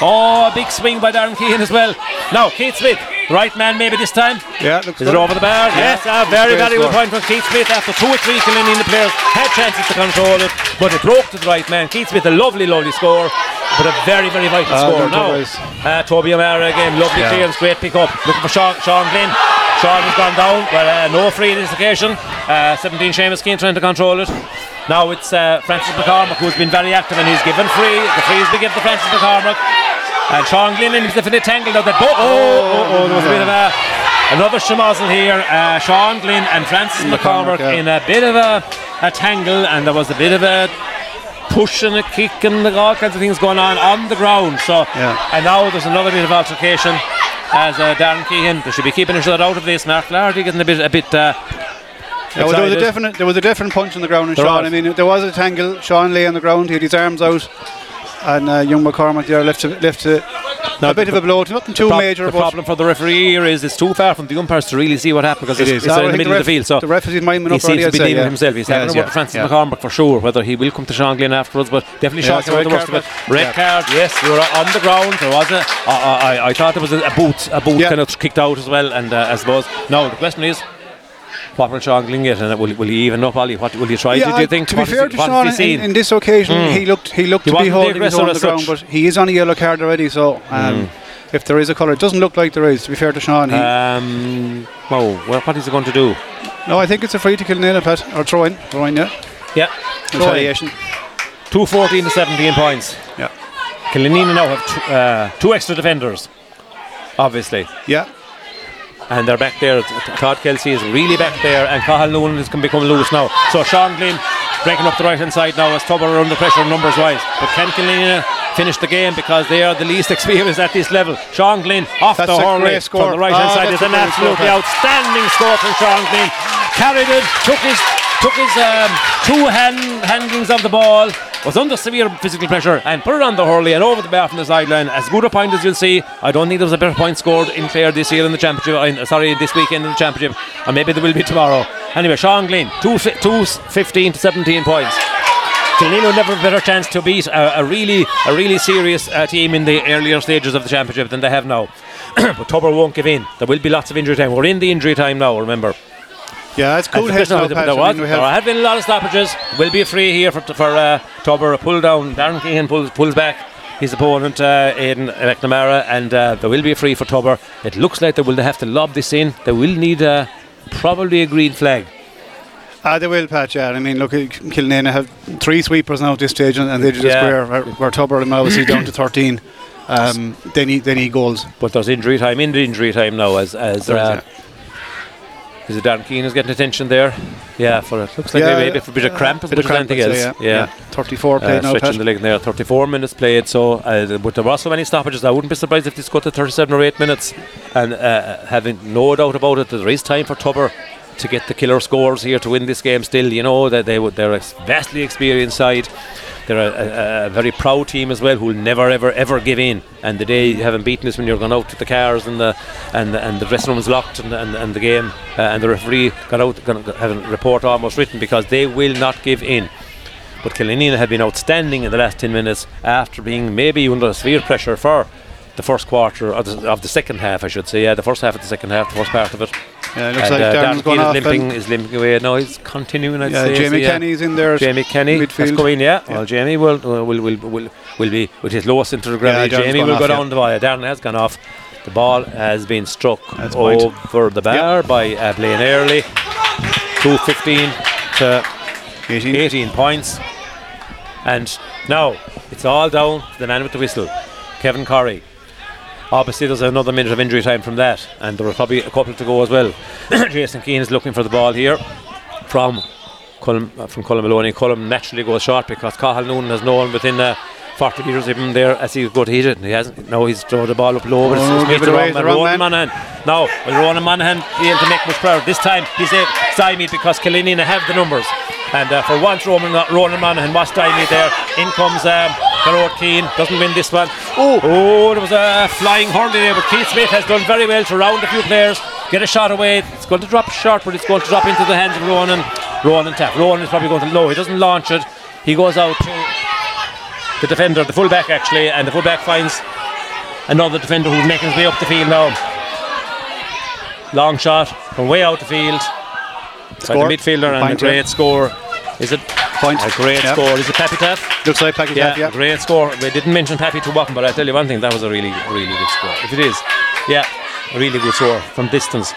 Oh, a big swing by Darren Keane as well. Now Keith Smith, right man maybe this time. Yeah, looks Is good. it over the bar? Yeah. Yes, a very, very point from Keith Smith after two or three Killanena the players had chances to control it, but it broke to the right man. Keith Smith, a lovely, lovely score, but a very, very vital Ah, score. Now, uh, Toby O'Mara again, lovely Yeah. clearance, great pick up. Looking for Sean, Sean Glynn. Sean has gone down, but uh, no free this occasion. Uh, 17 Seamus Keane trying to control it. Now it's uh, Francis McCormick who's been very active and he's given free. The free is been given to Francis McCormick. And Sean Glynn in definitely tangled out that boat. Oh, oh, oh, there was a bit of a another schmozzle here. Uh, Sean Glynn and Francis McCormick McCormick, yeah. in a bit of a, a tangle, and there was a bit of a push and a kick and all kinds of things going on on the ground. So, Yeah. and now there's another bit of altercation as uh, Darren Keane. They should be keeping a shot out of this. Mark Flaherty getting a bit, a bit, uh, there was a definite there was a definite punch on the ground in Sean. was. I mean, there was a tangle. Sean lay on the ground. He had his arms out, and uh, young McCormack there left to, left to Now, a bit of a blow. Nothing too prob- major, the problem for the referee here is it's too far from the umpires to really see what happened because it it's, is. it's I in the middle of ref- the field. So the referee's minding he seems to be say, leaving yeah. himself. He's He having a word Francis yeah. McCormack for sure. Whether he will come to Sean Glynn afterwards, but definitely Yeah, it's the red worst of it. card, Red card, yes, you were on the ground. There was a. I, I, I thought there was a, boot, a boot kind of kicked out as well. And uh, I suppose now the question is. What will Sean Glynn get, and will, will he even up, Ollie? What will he try Yeah, to? Do you think? to be fair to Sean, in, in this occasion, Mm. he looked he looked He to be holding his own on the ground, but he is on a yellow card already. So um, if there is a colour, it doesn't look like there is. To be fair to Sean, he, Um, oh, well, what is he going to do? no, I think it's a free to Killanena Pat or throw in, throw in, yeah, Yeah, retaliation. 214 to 17 points. Yeah, Killanena now have two, uh, two extra defenders, obviously, yeah. And they're back there. Todd Kelsey is really back there, and Cathal Noonan is to become loose now. So Sean Glynn breaking up the right hand side now as Tubber are under pressure numbers wise. But can Killanena finish the game because they are the least experienced at this level? Sean Glynn off That's the hurley score. from the right hand Ah, side is an great score, absolutely outstanding score from Sean Glynn. Carried it, took his took his um, two hand handlings of the ball, was under severe physical pressure, and put it on the hurley and over the bar from the sideline. As good a point as you'll see. I don't think there was a better point scored in Clare this year in the championship. uh, sorry, this weekend in the championship, and maybe there will be tomorrow. Anyway, Sean Glynn, two, two s- 15 to 17 points. Killanena never a better chance to beat a, a really a really serious uh, team in the earlier stages of the championship than they have now. but Tubber won't give in. There will be lots of injury time. We're in the injury time now. Remember. Yeah, it's cool And heads there, there, was, there have- been a lot of stoppages. Will be a free here for for uh, Tubber. A pull down. Darren Keane pulls pulls back his opponent uh, Aidan McNamara, and uh, there will be a free for Tubber. It looks like they will have to lob this in. They will need uh, probably a green flag. Ah, they will, Pat. Yeah, I mean, look, Killanena have three sweepers now at this stage, and, and they just Yeah. square. Where, where Tubber are obviously down to thirteen. Um, they need they need goals. But there's injury time in the injury time now as as uh, is it Darren Keane is getting attention there? Yeah, for it looks like Yeah, maybe for a bit of cramp as Bit of as cramp, anything I'd else. say, yeah. Thirty-four Uh, played now, stretching Pat. the leg there, 34 minutes played. So, uh, but there was so many stoppages. I wouldn't be surprised if this got to 37 or 8 minutes. And uh, having no doubt about it, there is time for Tubber to get the killer scores here to win this game. Still, you know that they would they're a vastly experienced side. They're a, a, a very proud team as well, who'll never, ever, ever give in. And the day you haven't beaten is when you're going out to the cars and the and the, and the dressing room's locked and, and, and the game uh, and the referee got out, gonna have a report almost written because they will not give in. But Killanena have been outstanding in the last 10 minutes after being maybe under severe pressure for the first quarter of the, of the second half, I should say. Yeah, the first half of the second half, the first part of it. Yeah, it looks And, like uh, Darren's Darren going Keane off. is limping, is limping away. No, he's continuing. I'd Yeah, say. Jamie so, yeah. Kenny's in there. Jamie Kenny has midfield. come in, yeah. Yeah. Well, Jamie will, uh, will, will, will, will be with his lowest center of gravity. Yeah, Jamie gone will off, go down the ball. Darren has gone off. The ball has been struck That's point. over the bar by uh, Blaine Early. 215 to 18. 18 points. And now it's all down to the man with the whistle, Kevin Corey. Obviously, there's another minute of injury time from that, and there are probably a couple to go as well. Jason Keane is looking for the ball here from Cullum, uh, from Cullum Maloney. Cullum naturally goes short because Cathal Noonan has no one within uh, 40 metres of him there as he go to hit it. And he hasn't. Now he's thrown the ball up low, but Oh, it's, it's it the away, wrong the wrong Ronan man. Monaghan. Now, will Ronan Monaghan be able to make much pressure? This time he's uh, stymied because Killanena have the numbers. And uh, for once, Roman, Ronan Monaghan was stymied there. In comes um, Garrod Keane, doesn't win this one. Oh, oh there was a flying hurley there, but Keith Smith has done very well to round a few players, get a shot away. It's going to drop short, but it's going to drop into the hands of Ronan. Ronan tap. Ronan is probably going to low. He doesn't launch it. He goes out to the defender, the fullback actually, and the fullback finds another defender who's making his way up the field now. Long shot from way out the field. By Score. the midfielder and a great score. Is it Point. a great score? Is it Pappy Taaffe? Looks like Packy Yeah, Taaffe, yeah. great score. We didn't mention to Walken, but I tell you one thing, that was a really, really good score. If it is, yeah, a really good score from distance.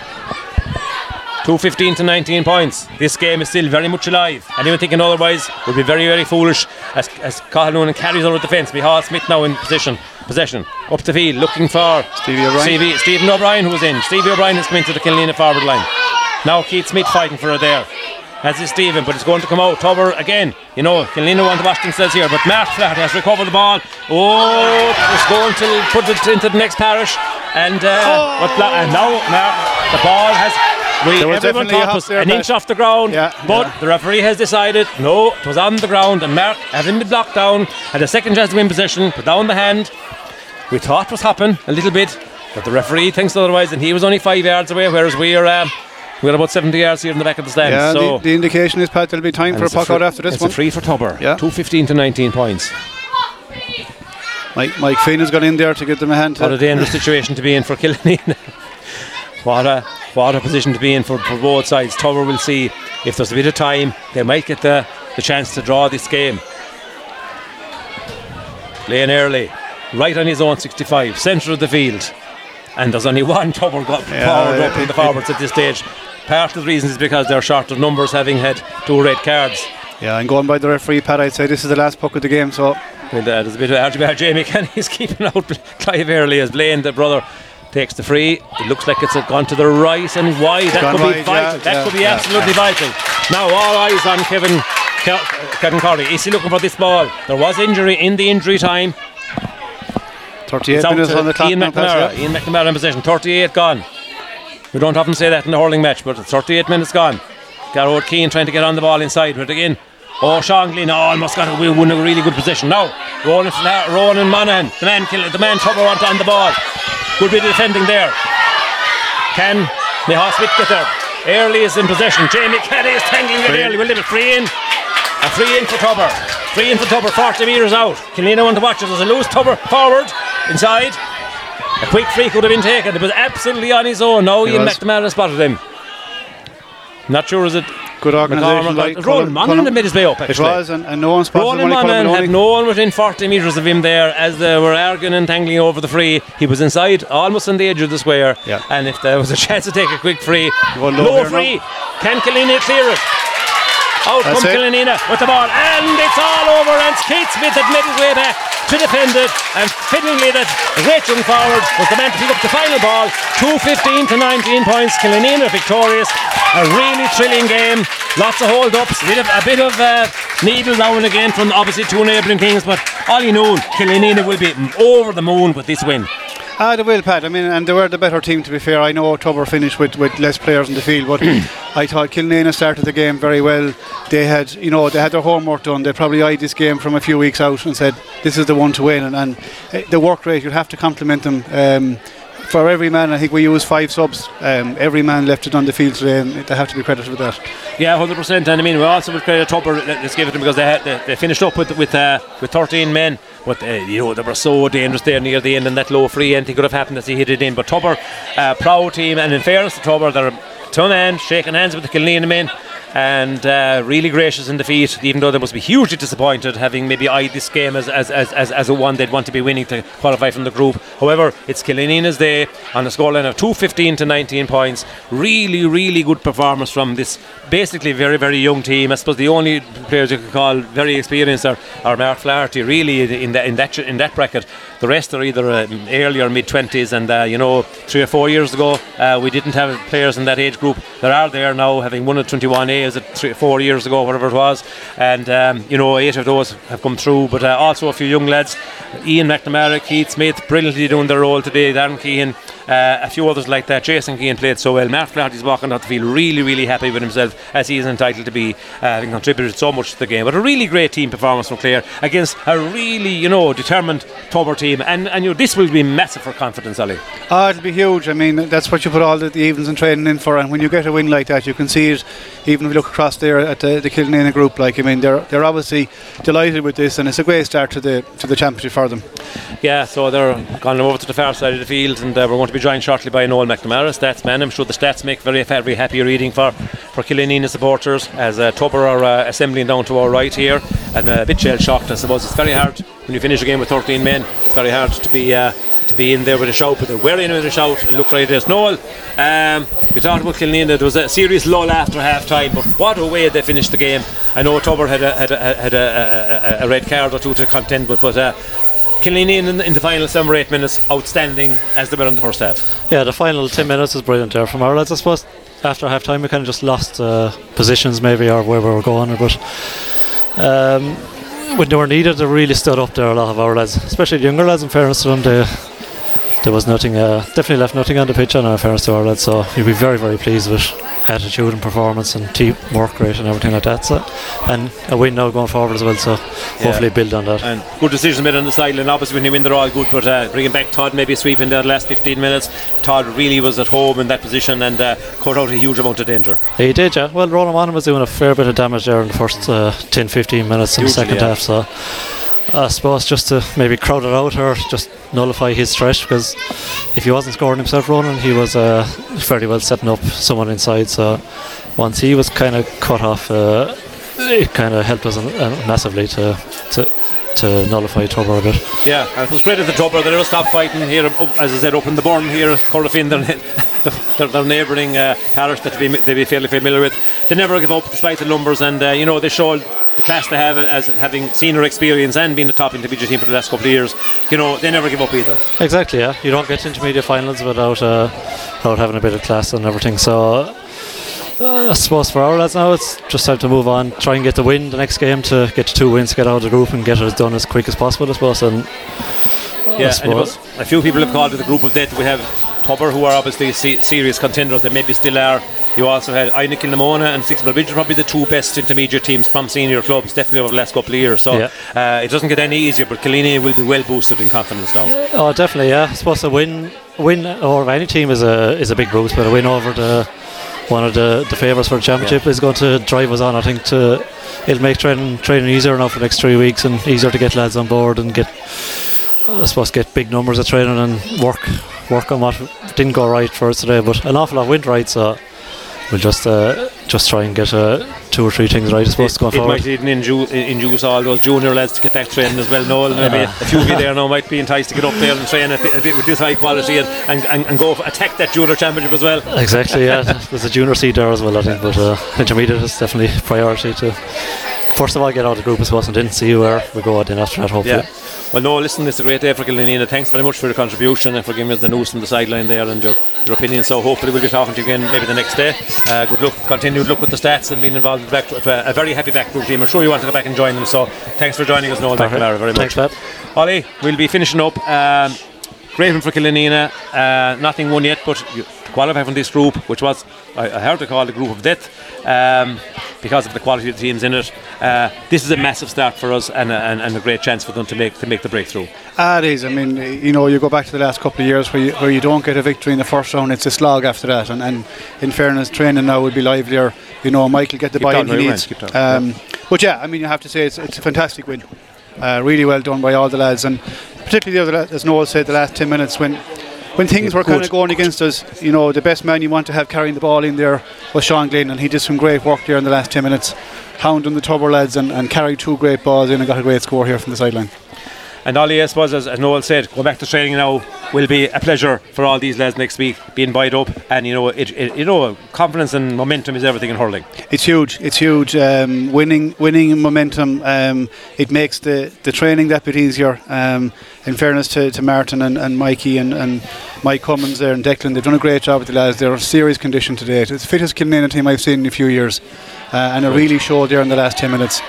215 to 19 points. This game is still very much alive. Anyone thinking otherwise would be very, very foolish as, as Cathal Noonan carries over the defence. Mihal Smith now in position, possession. Up the field, looking for Stevie O'Brien. Stevie, Stephen O'Brien, who was in. Stevie O'Brien has come into the Killanena forward line. Now Keith Smith fighting for it there. As is Stephen, but it's going to come out. Tubber again. You know, Killanena want to wash themselves here, but Mark Flat has recovered the ball. Oh, it's going to put it into the next parish. And, uh, but Fla- and now Mark, the ball has we, There was everyone thought was an inch off the ground, Yeah, but yeah. the referee has decided no, it was on the ground, and Mark, having been blocked down, had a second chance to win possession, put down the hand. We thought it was happening a little bit, but the referee thinks otherwise, and he was only five yards away, whereas we're um, we're about 70 yards here in the back of the stand. Yeah, so the, the indication is, Pat, there'll be time for a it's a puck out after this it's one. a free for Tubber. Yeah. 215 to 19 points. Mike, Mike Finn has gone in there to give them a hand. What a dangerous situation to be in for Killanena. what a what a position to be in for, for both sides. Tubber will see if there's a bit of time, they might get the, the chance to draw this game. Blaine Early, right on his own 65, centre of the field. And there's only one Tubber got Yeah, forward up in the forwards at this stage. Part of the reason is because they're short of numbers, having had two red cards. yeah, and going by the referee, Pat, I'd say this is the last puck of the game. So there's a bit of argument. Jamie Kenny's keeping out Clive early as Blaine, the brother, takes the free. It looks like it's gone to the right and wide. That could be vital. yeah, that yeah, could be yeah, absolutely vital. Now all eyes on Kevin. Ke- Kevin Corley. Is he looking for this ball? There was injury in the injury time. 38 It's out minutes on the clock Ian McNamara. Ian McNamara in possession. 38 gone. We don't often say that in the hurling match, but it's 38 minutes gone. Garrod Keane trying to get on the ball inside, but again, oh, Sean Glynn almost oh, got a, win a really good position. Now, Ronan, Ronan Monaghan, the man, kill, the man trouble on, on the ball. Good bit of defending there. Can Mihas Smith get there? Early is in possession. Jamie Kelly is tangling it early. Will leave it free in. A free in for Tubber. Free in for Tubber, 40 metres out. Killeen want to watch it. There's a loose Tubber forward, inside. A quick free could have been taken. It was absolutely on his own. It Ian. McNamara spotted him. Not sure is it Good organisation. Like Colin- Monaghan Colin- made his way up, It actually. was, and, and no one spotted Ronan him. only Colin Monaghan had no one within 40 metres of him there as they were arguing and tangling over the free. He was inside, almost on the edge of the square. Yeah. And if there was a chance to take a quick free, low here now. free. Can Killanena clear it? Out That's comes. Killanena with the ball, and it's all over. And Keith Smith his way back to defend it, and fittingly that Rachel forward was the man to pick up the final ball. 2:15 to 19 points. Killanena victorious. A really thrilling game. Lots of hold-ups. A bit of, a bit of uh, needle now and again from obviously two neighbouring teams, but all you know, Killanena will be over the moon with this win. Ah, they will, Pat. I mean, and they were the better team, to be fair. I know Tubber finished with, with less players in the field, but I thought Killanena started the game very well. They had, you know, they had their homework done. They probably eyed this game from a few weeks out and said, this is the one to win. And, and eh, the work rate, you'd have to compliment them. Um, for every man, I think we used five subs. Um, every man left it on the field today, and they have to be credited with that. Yeah, hundred percent. And I mean, we also would credit Tubber. let- Let's give it to them because they had, they, they finished up with with uh, with thirteen men. But uh, you know they were so dangerous there near the end, and that low free anything could have happened as he hit it in. But Tubber, uh, proud team, and in fairness to Tubber, they're two men shaking hands with the Killeen men. And uh, really gracious in defeat, even though they must be hugely disappointed having maybe eyed this game as, as, as, as, as a one they'd want to be winning to qualify from the group. However, it's Killanena's day on a scoreline of 215 to 19 points. Really, really good performance from this basically very, very young team. I suppose the only players you could call very experienced are, are Mark Flaherty, really, in, that in, that, in that bracket. The rest are either uh, early or mid 20s, and uh, you know, three or four years ago, uh, we didn't have players in that age group. There are there now, having won at 21A, is it three, or four years ago, whatever it was, and um, you know, eight of those have come through, but uh, also a few young lads. Ian McNamara, Keith Smith, brilliantly doing their role today, Darren Keane, uh, a few others like that. Jason Keane played so well. Mark Flaherty's walking out to feel really, really happy with himself as he is entitled to be, uh, having contributed so much to the game. But a really great team performance from Clare against a really, you know, determined Tubber team, and and you know, this will be massive for confidence, Ali. Ah, it'll be huge. I mean, that's what you put all the, the evenings and training in for. And when you get a win like that, you can see it. Even if you look across there at the, the Killanena group, like I mean, they're they're obviously delighted with this, and it's a great start to the to the championship for them. Yeah, so they're gone over to the far side of the field, and uh, we're going to be joined shortly by Noel McNamara, stats man. I'm sure the stats make very, very happy reading for for Killanena supporters as uh, Tubber are uh, assembling down to our right here, and uh, a bit shell shocked. I suppose it's very hard when you finish a game with 13 men. It's very hard to be. Uh, to be in there with a shout, but they were in with a shout and look like this. Noel, um, we talked about Killanena. There was a serious lull after half time, but what a way they finished the game. I know Tubber had a, had a, had a, a, a red card or two to contend with, but uh, Killeen in, in the final seven or eight minutes, outstanding as they were in the first half. Yeah, the final 10 minutes is brilliant there from our lads. I suppose after half time we kind of just lost uh, positions maybe or where we were going. But um, when they were needed, they really stood up there, a lot of our lads, especially the younger lads, in fairness to them. They, there was nothing, uh, definitely left nothing on the pitch, and in fairness to our lads. So you'll be very, very pleased with attitude and performance and team work rate and everything like that. So, and a win now going forward as well. So hopefully build on that. And good decision made on the sideline. Obviously, when you win, they're all good. But uh, bringing back Todd, maybe sweeping there the last 15 minutes. Todd really was at home in that position and uh, cut out a huge amount of danger. He did, yeah. Well, Ronan Monaghan was doing a fair bit of damage there in the first uh, 10 15 minutes in the second yeah. half. So I suppose just to maybe crowd it out or just nullify his threat because if he wasn't scoring himself running, he was uh, fairly well setting up someone inside. So once he was kind of cut off, uh, it kind of helped us uh, massively to. to to nullify bit. Yeah, and it was great at the Tubber. They never stopped fighting here, as I said, up in the Burren here, Corofin, their, their, their neighbouring uh, parish that they'd be, they'd be fairly familiar with. They never give up despite the numbers, and uh, you know they showed the class they have as having senior experience and being a top intermediate team for the last couple of years. You know they never give up either. Exactly, yeah. You don't get intermediate finals without uh, without having a bit of class and everything. So uh, I suppose for our lads now, it's just time to move on, try and get the win the next game to get two wins, get out of the group, and get it done as quick as possible. I suppose. And I Yeah, and suppose- a few people have called it the group of death. We have Tubber, who are obviously se- serious contenders. They maybe still are. You also had Inagh Kilnamona and Six Bridge, probably the two best intermediate teams from senior clubs, definitely over the last couple of years. So Yeah. uh, it doesn't get any easier, but Killeen will be well boosted in confidence now. Oh, definitely, yeah. I suppose a win, win over any team is a is a big boost, but a win over the one of the, the favourites for the championship is going to drive us on. I think to it'll make training training easier now for the next three weeks and easier to get lads on board and get I suppose get big numbers of training and work work on what didn't go right for us today. But an awful lot went right, so we'll just uh, just try and get uh, two or three things right. I suppose going it forward. might even inju- induce all those junior lads to get back training as well. Noel, maybe a few of you there now might be enticed to get up there and train at, the, with this high quality and, and, and, and go for, attack that junior championship as well. Exactly, yeah. There's a junior seed there as well, I think, but uh, intermediate is definitely priority to first of all get out of the group, I suppose, and then see where we go then after that, hopefully. Yeah. Well, no, listen, it's a great day for Killanena. Thanks very much for your contribution and for giving us the news from the sideline there and your, your opinion. So, hopefully, we'll be talking to you again maybe the next day. Uh, good luck, continued luck with the stats and being involved with back, uh, a very happy back backroom team. I'm sure you want to go back and join them. So, thanks for joining us, Noel. McNamara, very much. Thanks. Ollie, we'll be finishing up. Um, great one for Killanena. Uh, nothing won yet, but you qualify from this group, which was, I, I heard to call the group of death. Um, because of the quality of the teams in it, uh, this is a massive start for us and a, and, and a great chance for them to make to make the breakthrough. Ah, it is. I mean, you know, you go back to the last couple of years where you, where you don't get a victory in the first round, it's a slog after that. And, and in fairness, training now will be livelier. You know, Michael get the buy-in he needs. talking, Um, But yeah, I mean, you have to say it's, it's a fantastic win. Uh, really well done by all the lads, and particularly the other, as Noel said, the last ten minutes when. When things were kind of going against us, you know, the best man you want to have carrying the ball in there was Sean Glynn, and he did some great work there in the last 10 minutes, hounding the Tubber lads and, and carried two great balls in and got a great score here from the sideline. And Ollie, I suppose, as, as Noel said, go back to training now will be a pleasure for all these lads next week, being buoyed up, and you know, it, it, you know, confidence and momentum is everything in hurling. It's huge. It's huge. Um, winning, winning momentum. Um, it makes the, the training that bit easier. Um, in fairness to, to Martin and, and Mikey and, and Mike Cummins there and Declan, they've done a great job with the lads. They're serious condition today. It's the fittest Killanena team I've seen in a few years, uh, and it really showed there in the last ten minutes.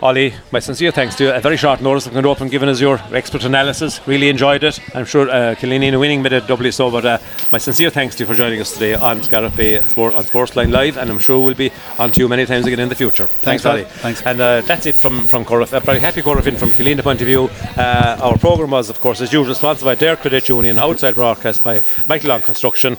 Ollie, my sincere thanks to you. A very short notice of and giving us your expert analysis. Really enjoyed it. I'm sure uh, Killeen winning made it doubly so, but uh, my sincere thanks to you for joining us today on Scariff Bay Sport, on Sportsline Live, and I'm sure we'll be on to you many times again in the future. Thanks, Pat. Ollie. Thanks. And uh, that's it from, from Corriff. A very happy Corriff from Killeen point of view. Uh, our programme was, of course, as usual, sponsored by Dare Credit Union, outside broadcast by Michael Long Construction.